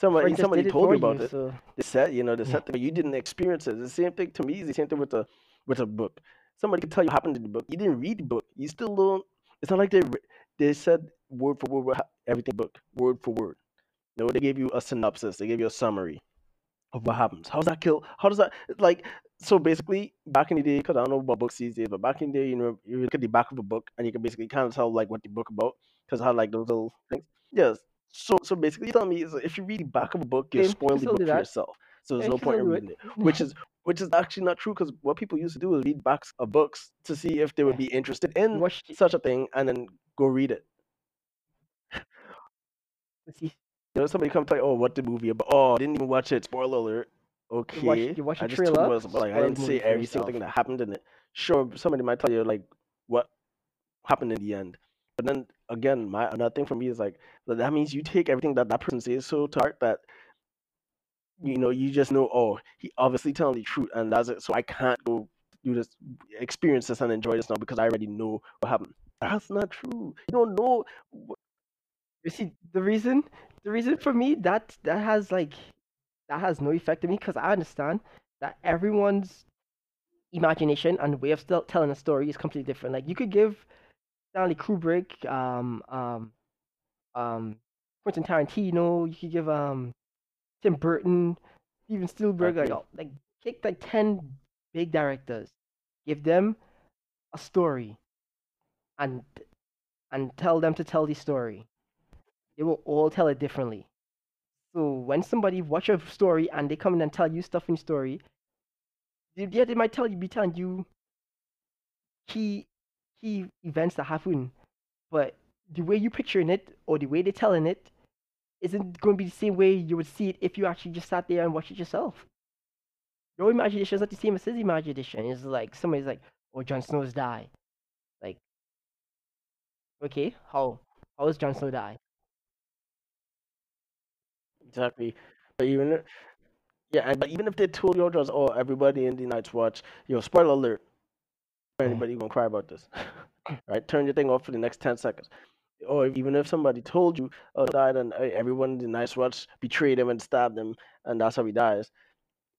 Somebody just somebody did told me about you, it. so They said, you know, they Yeah. said, but you didn't experience it. The same thing to me is the same thing with a with a book. Somebody can tell you what happened in the book. You didn't read the book. You still don't. It's not like they they said word for word everything book word for word. No, they gave you a synopsis. They gave you a summary of what happens. How does that kill? How does that like? So basically, back in the day, because I don't know about books these days, but back in the day, you know, you look at the back of a book and you can basically kind of tell like what the book about because how like those little things. Yes. So so basically, you tell me is if you read the back of a book, you spoiling the book for yourself. So there's no point in reading it, which is which is actually not true because what people used to do is read backs of books to see if they would be interested in watch such a thing and then go read it. You know, somebody come tell you, oh, what the movie about? Oh, I didn't even watch it. Spoiler alert. you watch Okay, you watch I just told trailer, what it was. Like I didn't for every single thing that happened in it. Sure, somebody might tell you like what happened in the end, but then again, my another thing for me is like that that means you take everything that that person says so to heart that you know you just know oh he obviously telling the truth and that's it. So I can't go do this, experience this and enjoy this now because I already know what happened. That's not true. You don't know. You see the reason the reason for me that that has like that has no effect on me because I understand that everyone's imagination and way of still telling a story is completely different. Like you could give Stanley Kubrick, um, um, um, Quentin Tarantino. You could give um Tim Burton, Steven Spielberg. Like Exactly. oh, like pick like ten big directors, give them a story, and and tell them to tell the story. They will all tell it differently. So when somebody watch a story and they come in and tell you stuff in the story, they, yeah, they might tell you, be telling you key key events that happen, but the way you picturing it or the way they're telling it isn't going to be the same way you would see it if you actually just sat there and watched it yourself. Your imagination is not the same as his imagination. It's like somebody's like, "Oh, Jon Snow's die." Like, okay, how how does Jon Snow die? Exactly. But even yeah, and- but even if they told you just oh everybody in the Night's Watch, yo, spoiler alert, mm. anybody gonna cry about this, right? Turn your thing off for the next ten seconds. Or even if somebody told you oh died and uh, everyone in the Night's Watch betrayed him and stabbed him and that's how he dies,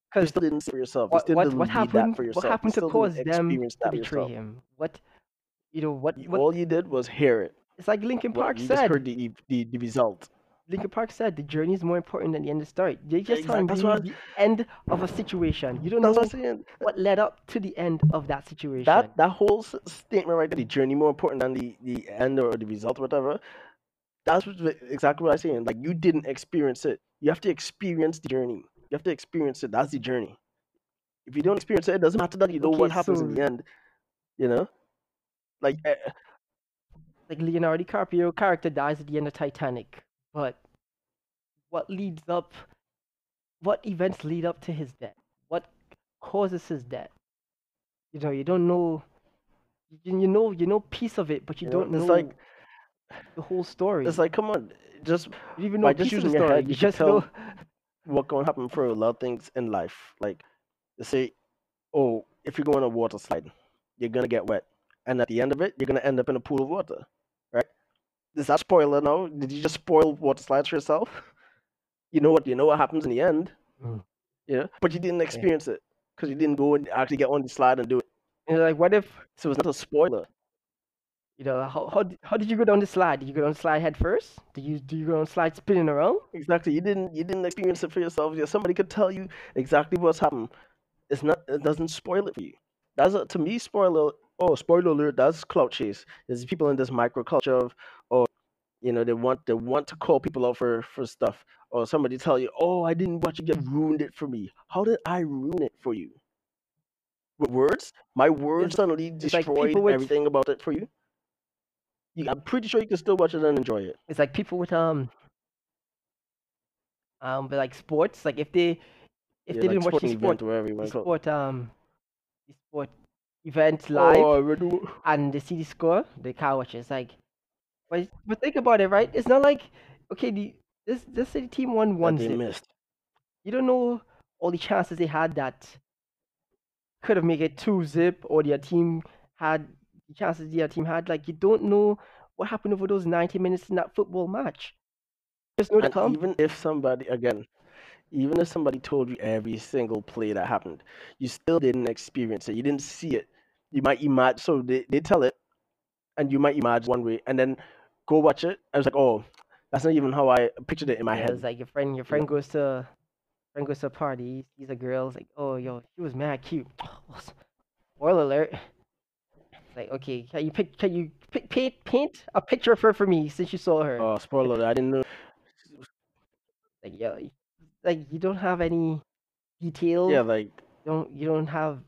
because you still didn't see for yourself. You what still what what happened? that for What yourself. You happened to cause them to betray him? What you know? What what? all you did was hear it. It's like Linkin What Park you just said. heard the the, the result. Linkin Park said the journey is more important than the end of the story. They just telling Exact- that's you the end of a situation. You don't That's know what I'm saying. what led up to the end of that situation. That that whole statement right there, the journey more important than the the end or the result, or whatever. That's what, exactly what I'm saying. Like you didn't experience it. You have to experience the journey. You have to experience it. That's the journey. If you don't experience it, it doesn't matter that you know Okay, what happens in the end. You know, like eh, like Leonardo DiCaprio character dies at the end of Titanic, but what leads up? What events lead up to his death? What causes his death. You know, you don't know. You, you know, you know piece of it, but you, You don't know it's like the whole story. it's like come on, just you even by know just of the using your story. head, you you just tell know. what gonna happen for a lot of things in life. Like they say, oh, if you go on a water slide, you're gonna get wet, and at the end of it, you're gonna end up in a pool of water? Is that spoiler now? Did you just spoil water slides for yourself? You know what? You know what happens in the end. Mm. Yeah, but you didn't experience it because you didn't go and actually get on the slide and do it. And like, what if So it's not a spoiler. you know how how how did you go down the slide? Did you go down the slide head first? Did you do you go down the slide spinning around? Exactly. You didn't you didn't experience it for yourself. Yeah, somebody could tell you exactly what's happened. It's not it doesn't spoil it for you. That's a, to me spoiler oh spoiler alert, that's clout chase. There's people in this microculture of oh you know, they want they want to call people out for, for stuff. Or somebody tell you, Oh, I didn't watch it yet, ruined it for me. How did I ruin it for you? With words? My words It's- suddenly it's like destroyed with- everything about it for you. you. I'm pretty sure you can still watch it and enjoy it. It's like people with um um but like sports. Like if they if Yeah, they like didn't watch the sport event or whatever you the want to call it. sport um the sport event live Oh, and they see the score, they can't watch it. It's like but but think about it, right? It's not like okay, the this this city team won one they missed. You don't know all the chances they had that could have made it two zip or their team had the chances their team had. Like you don't know what happened over those ninety minutes in that football match. Just know And even if somebody again, even if somebody told you every single play that happened, you still didn't experience it. You didn't see it. You might imagine. So they, they tell it, and you might imagine one way, and then go watch it. I was like, oh, that's not even how I pictured it in my Yeah, head. it's like your friend, your friend goes to, friend goes to a party, sees a girl, it's like, oh, yo, she was mad cute. Spoiler alert. Like, okay, can you pick, can you pick, paint, paint a picture of her for me since you saw her? Oh, spoiler! alert, I didn't know. Like, yo, like you don't have any details. Yeah, like don't you don't have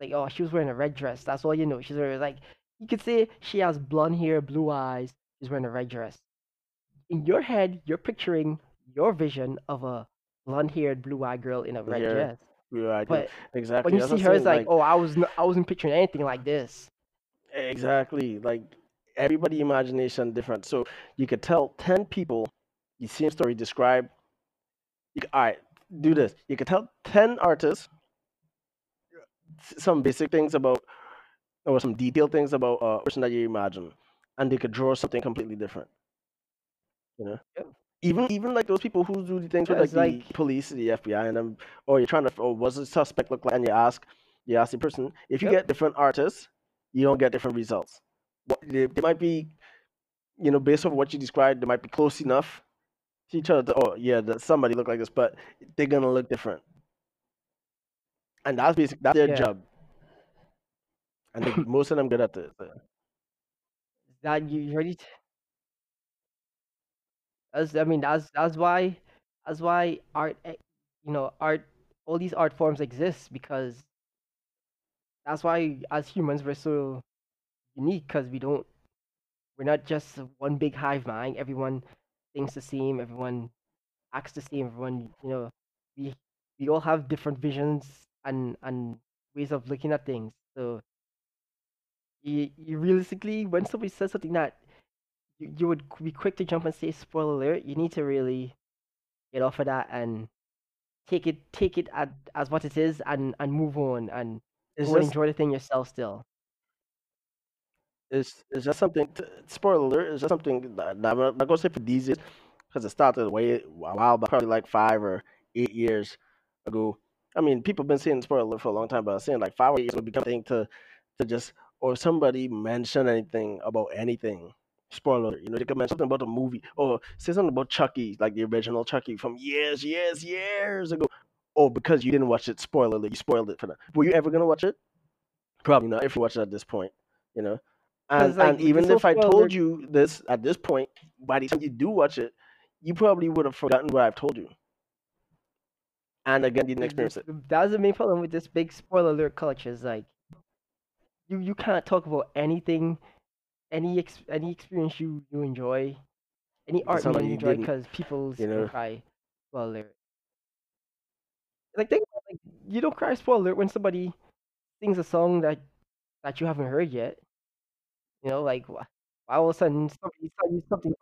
like, oh, she was wearing a red dress. That's all you know. She's wearing like you could say she has blonde hair, blue eyes. She's wearing a red dress. In your head, you're picturing your vision of a blonde-haired, blue-eyed girl in a red hair, dress. eyed. But exactly. when you that's see her, it's saying, like, oh, I was I wasn't picturing anything like this. Exactly. Like everybody imagination different. So you could tell ten people the same story described. You all right, do this. You could tell ten artists some basic things about or some detailed things about a person that you imagine, and they could draw something completely different. You know. Yep. Even even like those people who do the things Yeah, with like it's the like- police, the FBI, and them, or you're trying to, or what's the suspect look like, and you ask, you ask the person. If you Yep. get different artists, you don't get different results. What they, they might be, you know, based on what you described, they might be close enough other. To, oh yeah, that somebody look like this, but they're gonna look different. And that's basic. That's their Yeah. job. And they, most of them good at it. so. That you already. t- That's I mean that's that's why that's why art e- you know art all these art forms exist because that's why as humans we're so unique because we don't we're not just one big hive mind. Everyone thinks the same. Everyone acts the same. Everyone you know we we all have different visions and and ways of looking at things. So you, you realistically when somebody says something that you, you would be quick to jump and say spoiler alert, you need to really get off of that and take it take it at, as what it is and and move on and It's go and just enjoy the thing yourself still. It's it's just something. Spoiler alert! It's just something that, that I'm not gonna say for these years because it started way a while back, probably like five or eight years ago. I mean, people have been saying spoiler alert for a long time, but I'm saying like five or eight years would become a thing to to just or somebody mention anything about anything. Spoiler alert! You know, they could mention something about a movie or say something about Chucky, like the original Chucky from years, years, years ago. Oh, because you didn't watch it, spoiler alert! You spoiled it for them. Were you ever gonna watch it? Probably not. If you watch it at this point, you know. And, like, and even if I told you this at this point, by the time you do watch it, you probably would have forgotten what I've told you. And again, didn't experience it. That's the main problem with this big spoiler alert culture. Is like you you can't talk about anything, any ex, any experience you you enjoy, any art you you enjoy because people's you know. cry spoiler alert. Like think about like you don't cry spoiler alert when somebody sings a song that that you haven't heard yet. You know, like why all of a sudden somebody you something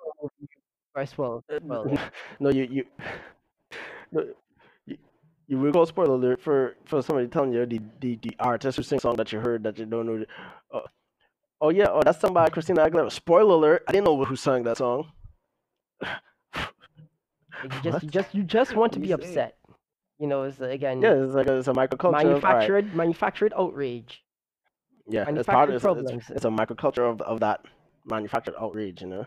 spoiler Uh, spoiler no, you you no, you, you will call spoiler alert for for somebody telling you the the, the artist who sings song that you heard that you don't know. the- Oh, oh yeah, oh that's sung by Christina Aguilera. Spoiler alert! I didn't know who sang that song. You just you just you just want to be upset. You know, it's uh, again Yeah, it's like a, it's a microculture. all right. manufactured manufactured outrage. Yeah, it's part of it's, it's, it's a microculture of, of that manufactured outrage, you know.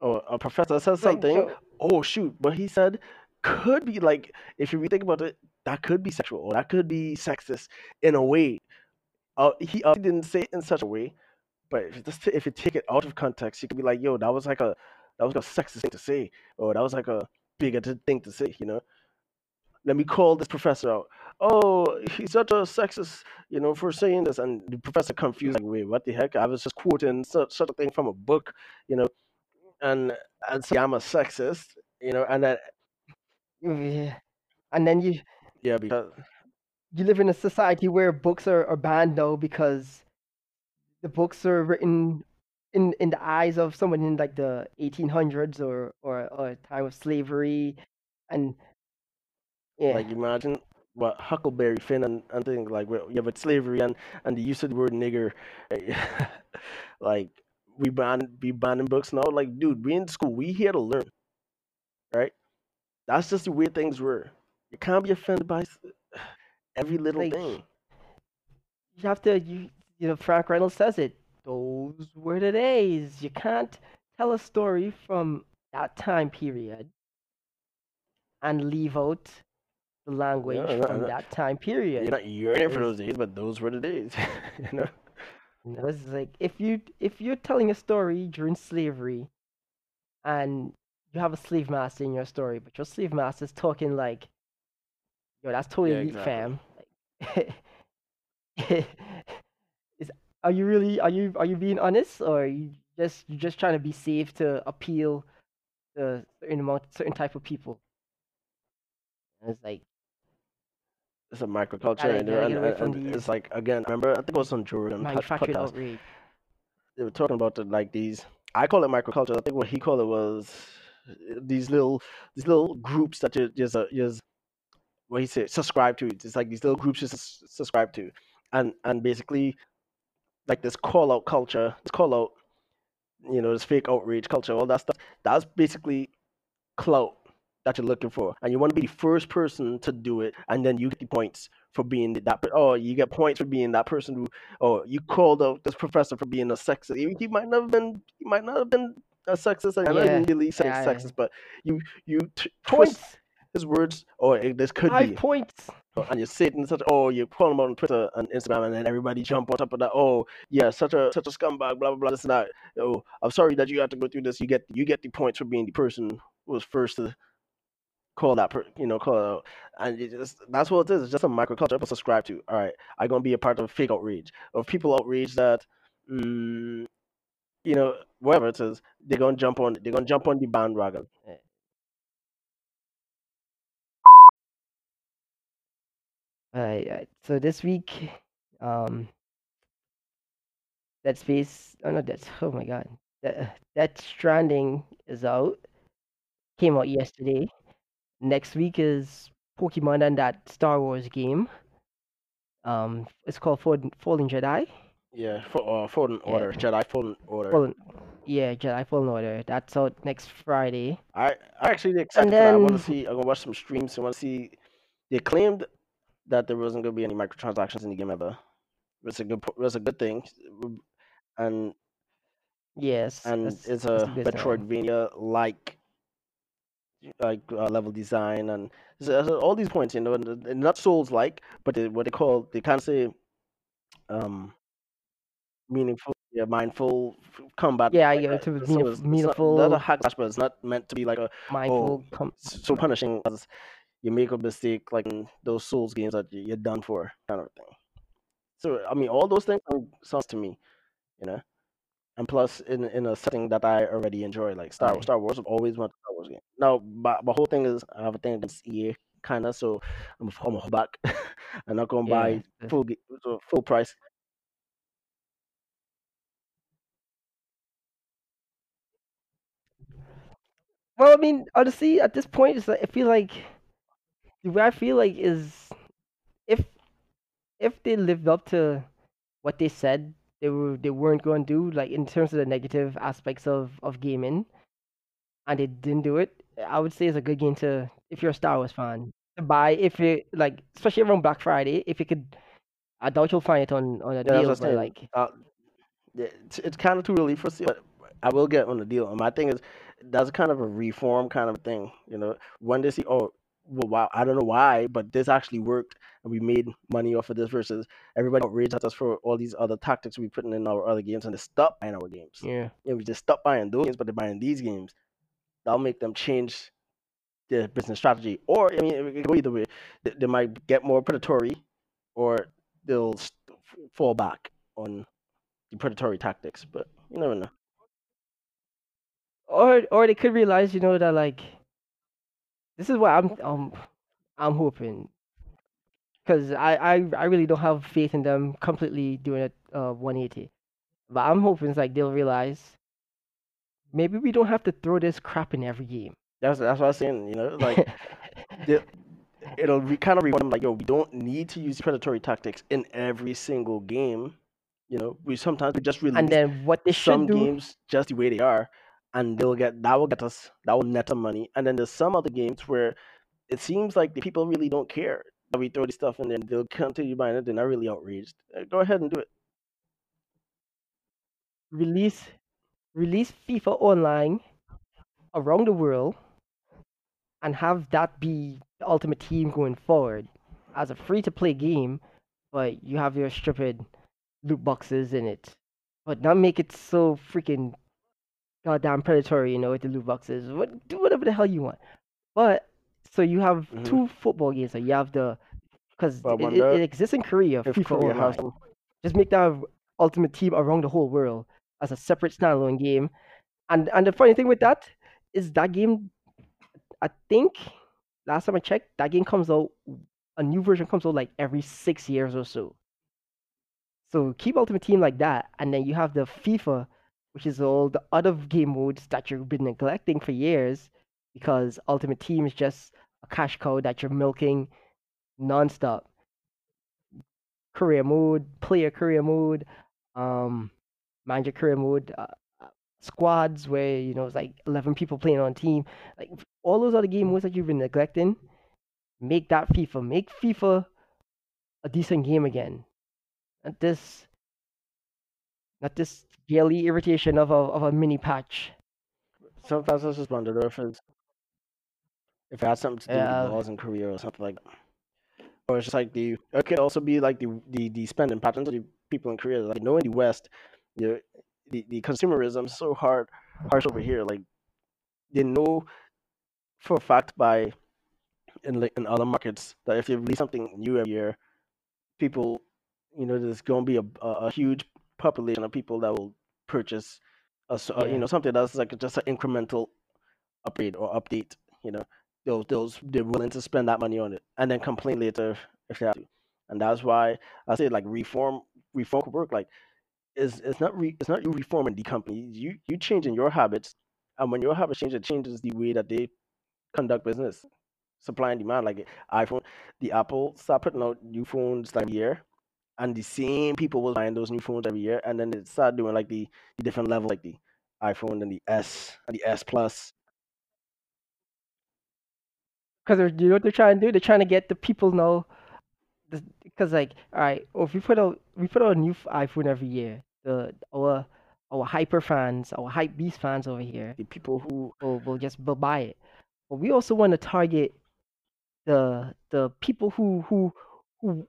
Oh, a professor says Like, something. yo- Oh shoot, what he said could be like if you really think about it, that could be sexual or that could be sexist in a way. Uh, he uh, didn't say it in such a way, but if you just if you take it out of context, you could be like, "Yo, that was like a that was a sexist thing to say," or "That was like a bigoted thing to say," you know. Let me call this professor out. Oh, he's such a sexist, you know, for saying this, and the professor confused, like, "Wait, what the heck? I was just quoting such such a thing from a book, you know." And and say I'm a sexist, you know, and then Yeah. And then you yeah, because uh you live in a society where books are, are banned now because the books are written in in the eyes of someone in like the 1800s or or, or time of slavery and yeah like imagine what Huckleberry Finn and, and things like with, yeah, but slavery and and the use of the word nigger, like we ban we banning books now. Like, dude, we in school, we here to learn, right? That's just the way things were. You can't be offended by every little Like, thing. you have to you you know Frank Reynolds says it those were the days you can't tell a story from that time period and leave out language no, from that time period. You're not yearning for those days, but those were the days. you know? Know, it's like if you if you're telling a story during slavery, and you have a slave master in your story, but your slave master's talking like, yo, that's totally Yeah, exactly. fam. Like, is are you really are you are you being honest or are you just you just trying to be safe to appeal to certain amount certain type of people? And it's like It's a microculture, Gotta- you know, gotta and, get away and- from and these- it's like again. Remember, I think it was on Joe Rogan pod- manufactured podcast. outrage. they were talking about the, like these I call it microculture. I think what he called it was uh, these little these little groups that you just uh, just what he said subscribe to. It's like these little groups you subscribe to, and and basically like this call out culture, this call out, you know, this fake outrage culture, all that stuff. That's basically clout that you're looking for, and you want to be the first person to do it, and then you get the points for being that. Oh, you get points for being that person who. Oh, you called out this professor for being a sexist. He, might not have been. He might not have been a sexist. I Yeah, didn't really say yeah, sexist, but you you t- twist Points, his words. Or oh, this could five be. points. Oh, and you're sitting in such oh you call him on Twitter and Instagram and then everybody jump on top of that oh yeah such a such a scumbag blah blah blah this and that oh I'm sorry that you have to go through this you get you get the points for being the person who was first to call that per, you know call it out and it just that's what it is it's just a microculture people subscribe to all right I'm gonna be a part of fake outrage of people outrage that mm, you know whatever it is they're gonna jump on they're gonna jump on the bandwagon Alright, alright. So this week, um, Dead Space. Oh no, that's oh my god. That Death Stranding is out. Came out yesterday. Next week is Pokemon and that Star Wars game. Um, it's called Fallen, Fallen Jedi. yeah for uh, Fallen Yeah. Order Jedi Fallen Order Fallen, yeah, Jedi Fallen Order. That's out next Friday. I I actually excited that. I want to see. I'm gonna watch some streams. I want to see. They claimed that there wasn't gonna be any microtransactions in the game ever. It's a good. It's a good thing, and Yes, and it's a good sign. Metroidvania like like uh, level design and so- so all these points. You know, and, and not Souls like, but they, what they call they can't say um meaningful. Yeah, mindful combat. Yeah, like yeah, that. to So meaningful- it's, it's not, hack slash, but it's not meant to be like a Mindful. com- so punishing as you make a mistake like in those Souls games that you- you're done for kind of thing. So I mean, all those things sound- sounds to me, you know. And plus, in in a setting that I already enjoy, like Star Aye. Star Wars, I've always wanted Star Wars game. Now, my, my whole thing is I have a thing against EA kind of. So I'm I'm a hold back. I'm not gonna Yeah. buy full full price. Well, I mean, honestly, at this point, it's like I feel like the way I feel like is if if they lived up to what they said they were they weren't going to do, like in terms of the negative aspects of of gaming, and they didn't do it, I would say it's a good game to if you're a Star Wars fan to buy. If you like especially around Black Friday, if you could, I doubt you'll find it on on a Yeah, deal, but like Uh, it's, it's kind of too early for sale, but I will get on the deal. And my thing is, that's kind of a reform kind of thing. You know, when they see, oh, well, wow, I don't know why, but this actually worked, and we made money off of this versus everybody outraged at us for all these other tactics we putting in our other games, and they stop buying our games. yeah. Know, we just stop buying those games, but they're buying these games. That'll make them change their business strategy. Or I mean, it could go either way. They, they might get more predatory, or they'll fall back on the predatory tactics. But you never know. Or or they could realize, you know, that like this is what I'm um I'm hoping because I, I I really don't have faith in them completely doing a uh 180. But I'm hoping it's like they'll realize maybe we don't have to throw this crap in every game. That's that's what I was saying. You know, like they, it'll re, kind of remind them. Like, yo, we don't need to use predatory tactics in every single game. You know, we sometimes we just release and then what they some do games just the way they are, and they'll get that will get us that will net them money. And then there's some other games where it seems like the people really don't care that we throw this stuff in, and they'll continue buying it. They're not really outraged. Uh, Go ahead and do it. release release FIFA online around the world and have that be the ultimate team going forward as a free to play game, but you have your stupid loot boxes in it. But not make it so freaking goddamn predatory, you know, with the loot boxes. What do whatever the hell you want. But so you have Mhm. two football games. So you have the because it, it, exists in Korea, FIFA Korea has Just make that ultimate team around the whole world as a separate standalone game. And and the funny thing with that is that game, I think last time I checked, that game comes out, a new version comes out like every six years or so. So keep Ultimate Team like that, and then you have the FIFA, which is all the other game modes that you've been neglecting for years, because Ultimate Team is just a cash cow that you're milking nonstop. Career mode, player career mode, um, manager career mode, uh, uh, squads where you know it's like eleven people playing on team, like all those other game modes that you've been neglecting. Make that FIFA. Make FIFA a decent game again. Not this, not this daily irritation of a of a mini patch. sometimes I just wonder if it's if it has something to do Yeah. with laws in Korea or something like that. Or it's just like the it could also be like the the, the spending patterns of the people in Korea. Like knowing the West, you know, the, the consumerism is so hard harsh over here. Like they know for a fact by in in other markets that if they release something new every year, people you know there's going to be a, a, a huge population of people that will purchase a, uh, Yeah. you know something that's like just an incremental upgrade or update. You know, those those they're willing to spend that money on it and then complain later if they have to. And that's why I say like reform reform could work. Like it's it's not re, it's not you reforming the company. You you changing your habits, and when your habits change, it changes the way that they conduct business, supply and demand. Like iPhone, the Apple start putting out new phones like every year, and the same people was buying those new phones every year, and then they start doing like the, the different levels, like the iPhone and the S and the S Plus. Because you know what they're trying to do? They're trying to get the people know. Because like, all right, well, if we put out we put out a new iPhone every year, the our our hyper fans, our hype beast fans over here, The people who will will just will buy it. But we also want to target the the people who who who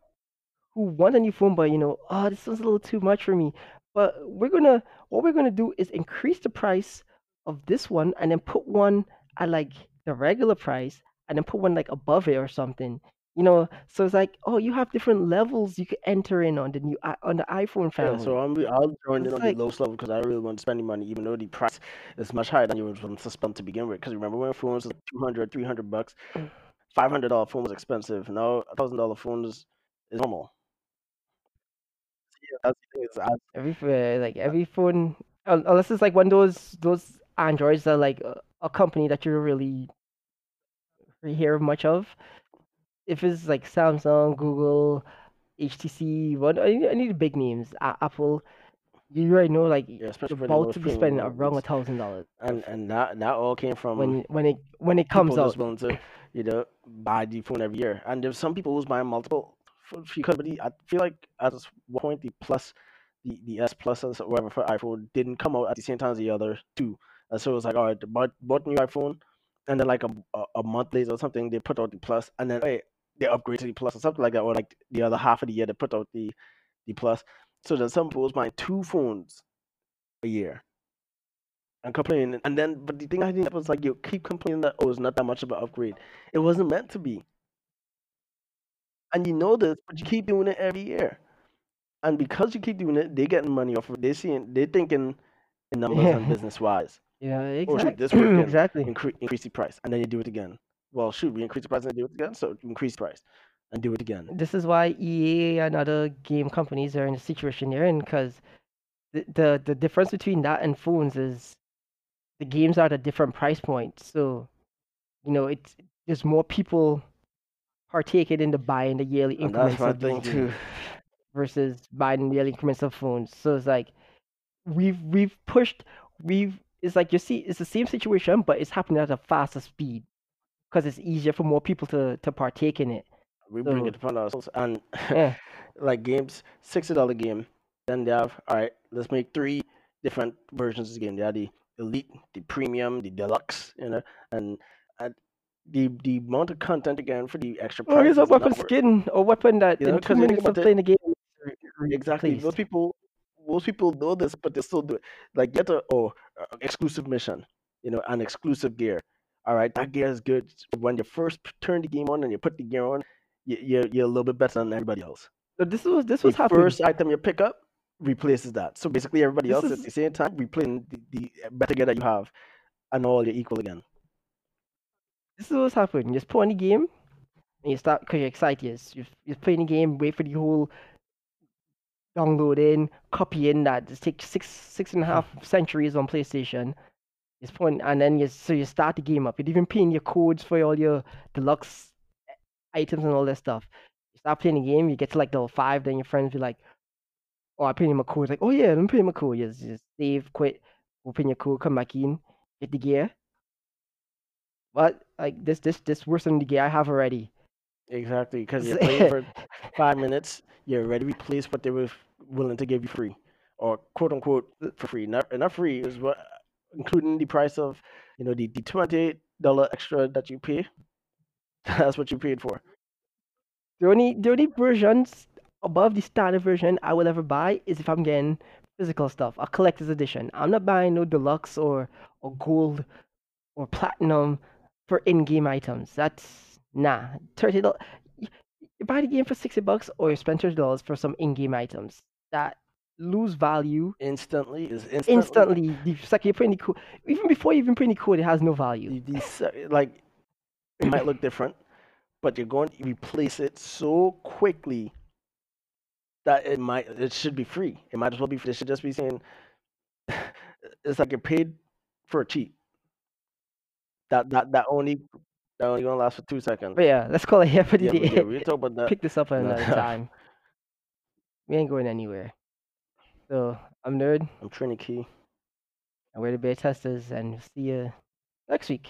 who want a new phone, but you know, oh, this was a little too much for me. But we're gonna what we're gonna do is increase the price of this one and then put one at like the regular price and then put one like above it or something. You know, so it's like, oh, you have different levels you could enter in on the new i- on the iPhone yeah, family. so I'm I'll join in It's on like- the lowest level because I really want to spend money, even though the price is much higher than you would want to spend to begin with. Because remember when phones was 200, 300 bucks, Mm. five hundred dollar phone was expensive. Now a thousand dollar phone is, is normal. That's the thing is, I, Every ph- uh, like every phone, unless it's like one of those those Androids that like a, a company that you don't really hear much of. If it's like Samsung, Google, HTC, what I need, I need big names. Apple, you already know like yeah, you're especially for the about to be spending around a thousand dollars And and that that all came from when when it when it comes out. willing to, you know, buy the phone every year. And there's some people who's buying multiple phones because but the- I feel like at this point the plus the, the S plus or whatever for iPhone didn't come out at the same time as the other two. And so it was like, all right, bought bought new iPhone and then like a, a, a month later or something they put out the plus and then hey, they upgrade to the plus or something like that, or like the other half of the year they put out the the plus. So then some who's buying two phones a year and complaining. And then, but the thing I think was like, you keep complaining that oh, it's not that much of an upgrade. It wasn't meant to be, and you know this, but you keep doing it every year. And because you keep doing it, they getting money off of it. They seeing, they thinking in numbers and business wise. Yeah, Oh shoot, exactly. this working. exactly. Incre- increase the price, and then you do it again. Well, shoot, we increase the price and do it again, so increase the price and do it again. This is why EA and other game companies are in the situation they're in because the, the the difference between that and phones is the games are at a different price point. So, you know, it's there's more people partaking in the buying the yearly And that's increments my of thing too. versus buying the yearly increments of phones. So it's like we've we've pushed we've it's like you see it's the same situation but it's happening at a faster speed because it's easier for more people to to partake in it. We bring it upon ourselves, and Yeah. like games, sixty dollar game. Then they have all right. Let's make three different versions of the game. They have the elite, the premium, the deluxe. You know, and, and the the amount of content again for the extra Or price. a is not weapon skin or weapon that You know, in two minutes of playing the game is re- re- Exactly. Those people, most people know this, but they still do it. Like get a oh uh, exclusive mission, you know, an exclusive gear. All right, that gear is good. When you first turn the game on and you put the gear on, you, you're you're a little bit better than everybody else. So this was this The was happening. first item you pick up replaces that. So basically, everybody This else is- at the same time replaying the, the better gear that you have, and all you're equal again. This is what's happening. You just put on the game and you start because you're excited. You you playing the game, wait for the whole downloading, copying that. Just take six six and a half centuries on PlayStation. Just put in- and then you so you start the game up. You're even paying your codes for all your deluxe eh, items and all that stuff. You start playing the game, you get to like level five, then your friends be like, "Oh, I put in my code." Like, "Oh yeah, let me put in my code." You just, just save, quit, open your code, come back in, get the gear. But like this, this, this worse than the gear I have already. Exactly, because you're play for five minutes, you're already replaced what they were willing to give you free, or quote unquote uh, for free. Not not free is what, including the price of, you know, the, the twenty dollar extra that you pay. That's what you paid for. The only the only versions above the standard version I will ever buy is if I'm getting physical stuff, a collector's edition. I'm not buying no deluxe or or gold or platinum for in-game items. That's nah. Thirty dollars. You buy the game for sixty bucks, or you spend thirty dollars for some in-game items that lose value Instantly is instantly. instantly. The second you in the code, even before you even in the code, it has no value. Like it might look different, but you're going to replace it so quickly that it might it should be free. It might as well be free. It should just be saying it's like you're paid for a cheat. That that that only that only gonna last for two seconds. But yeah, let's call it here for the Yeah, day. yeah, we'll talk about that. Pick this up No. another time. We ain't going anywhere. So I'm Nerd, I'm Trinity Key. and we're the Bear Testers, and see you next week.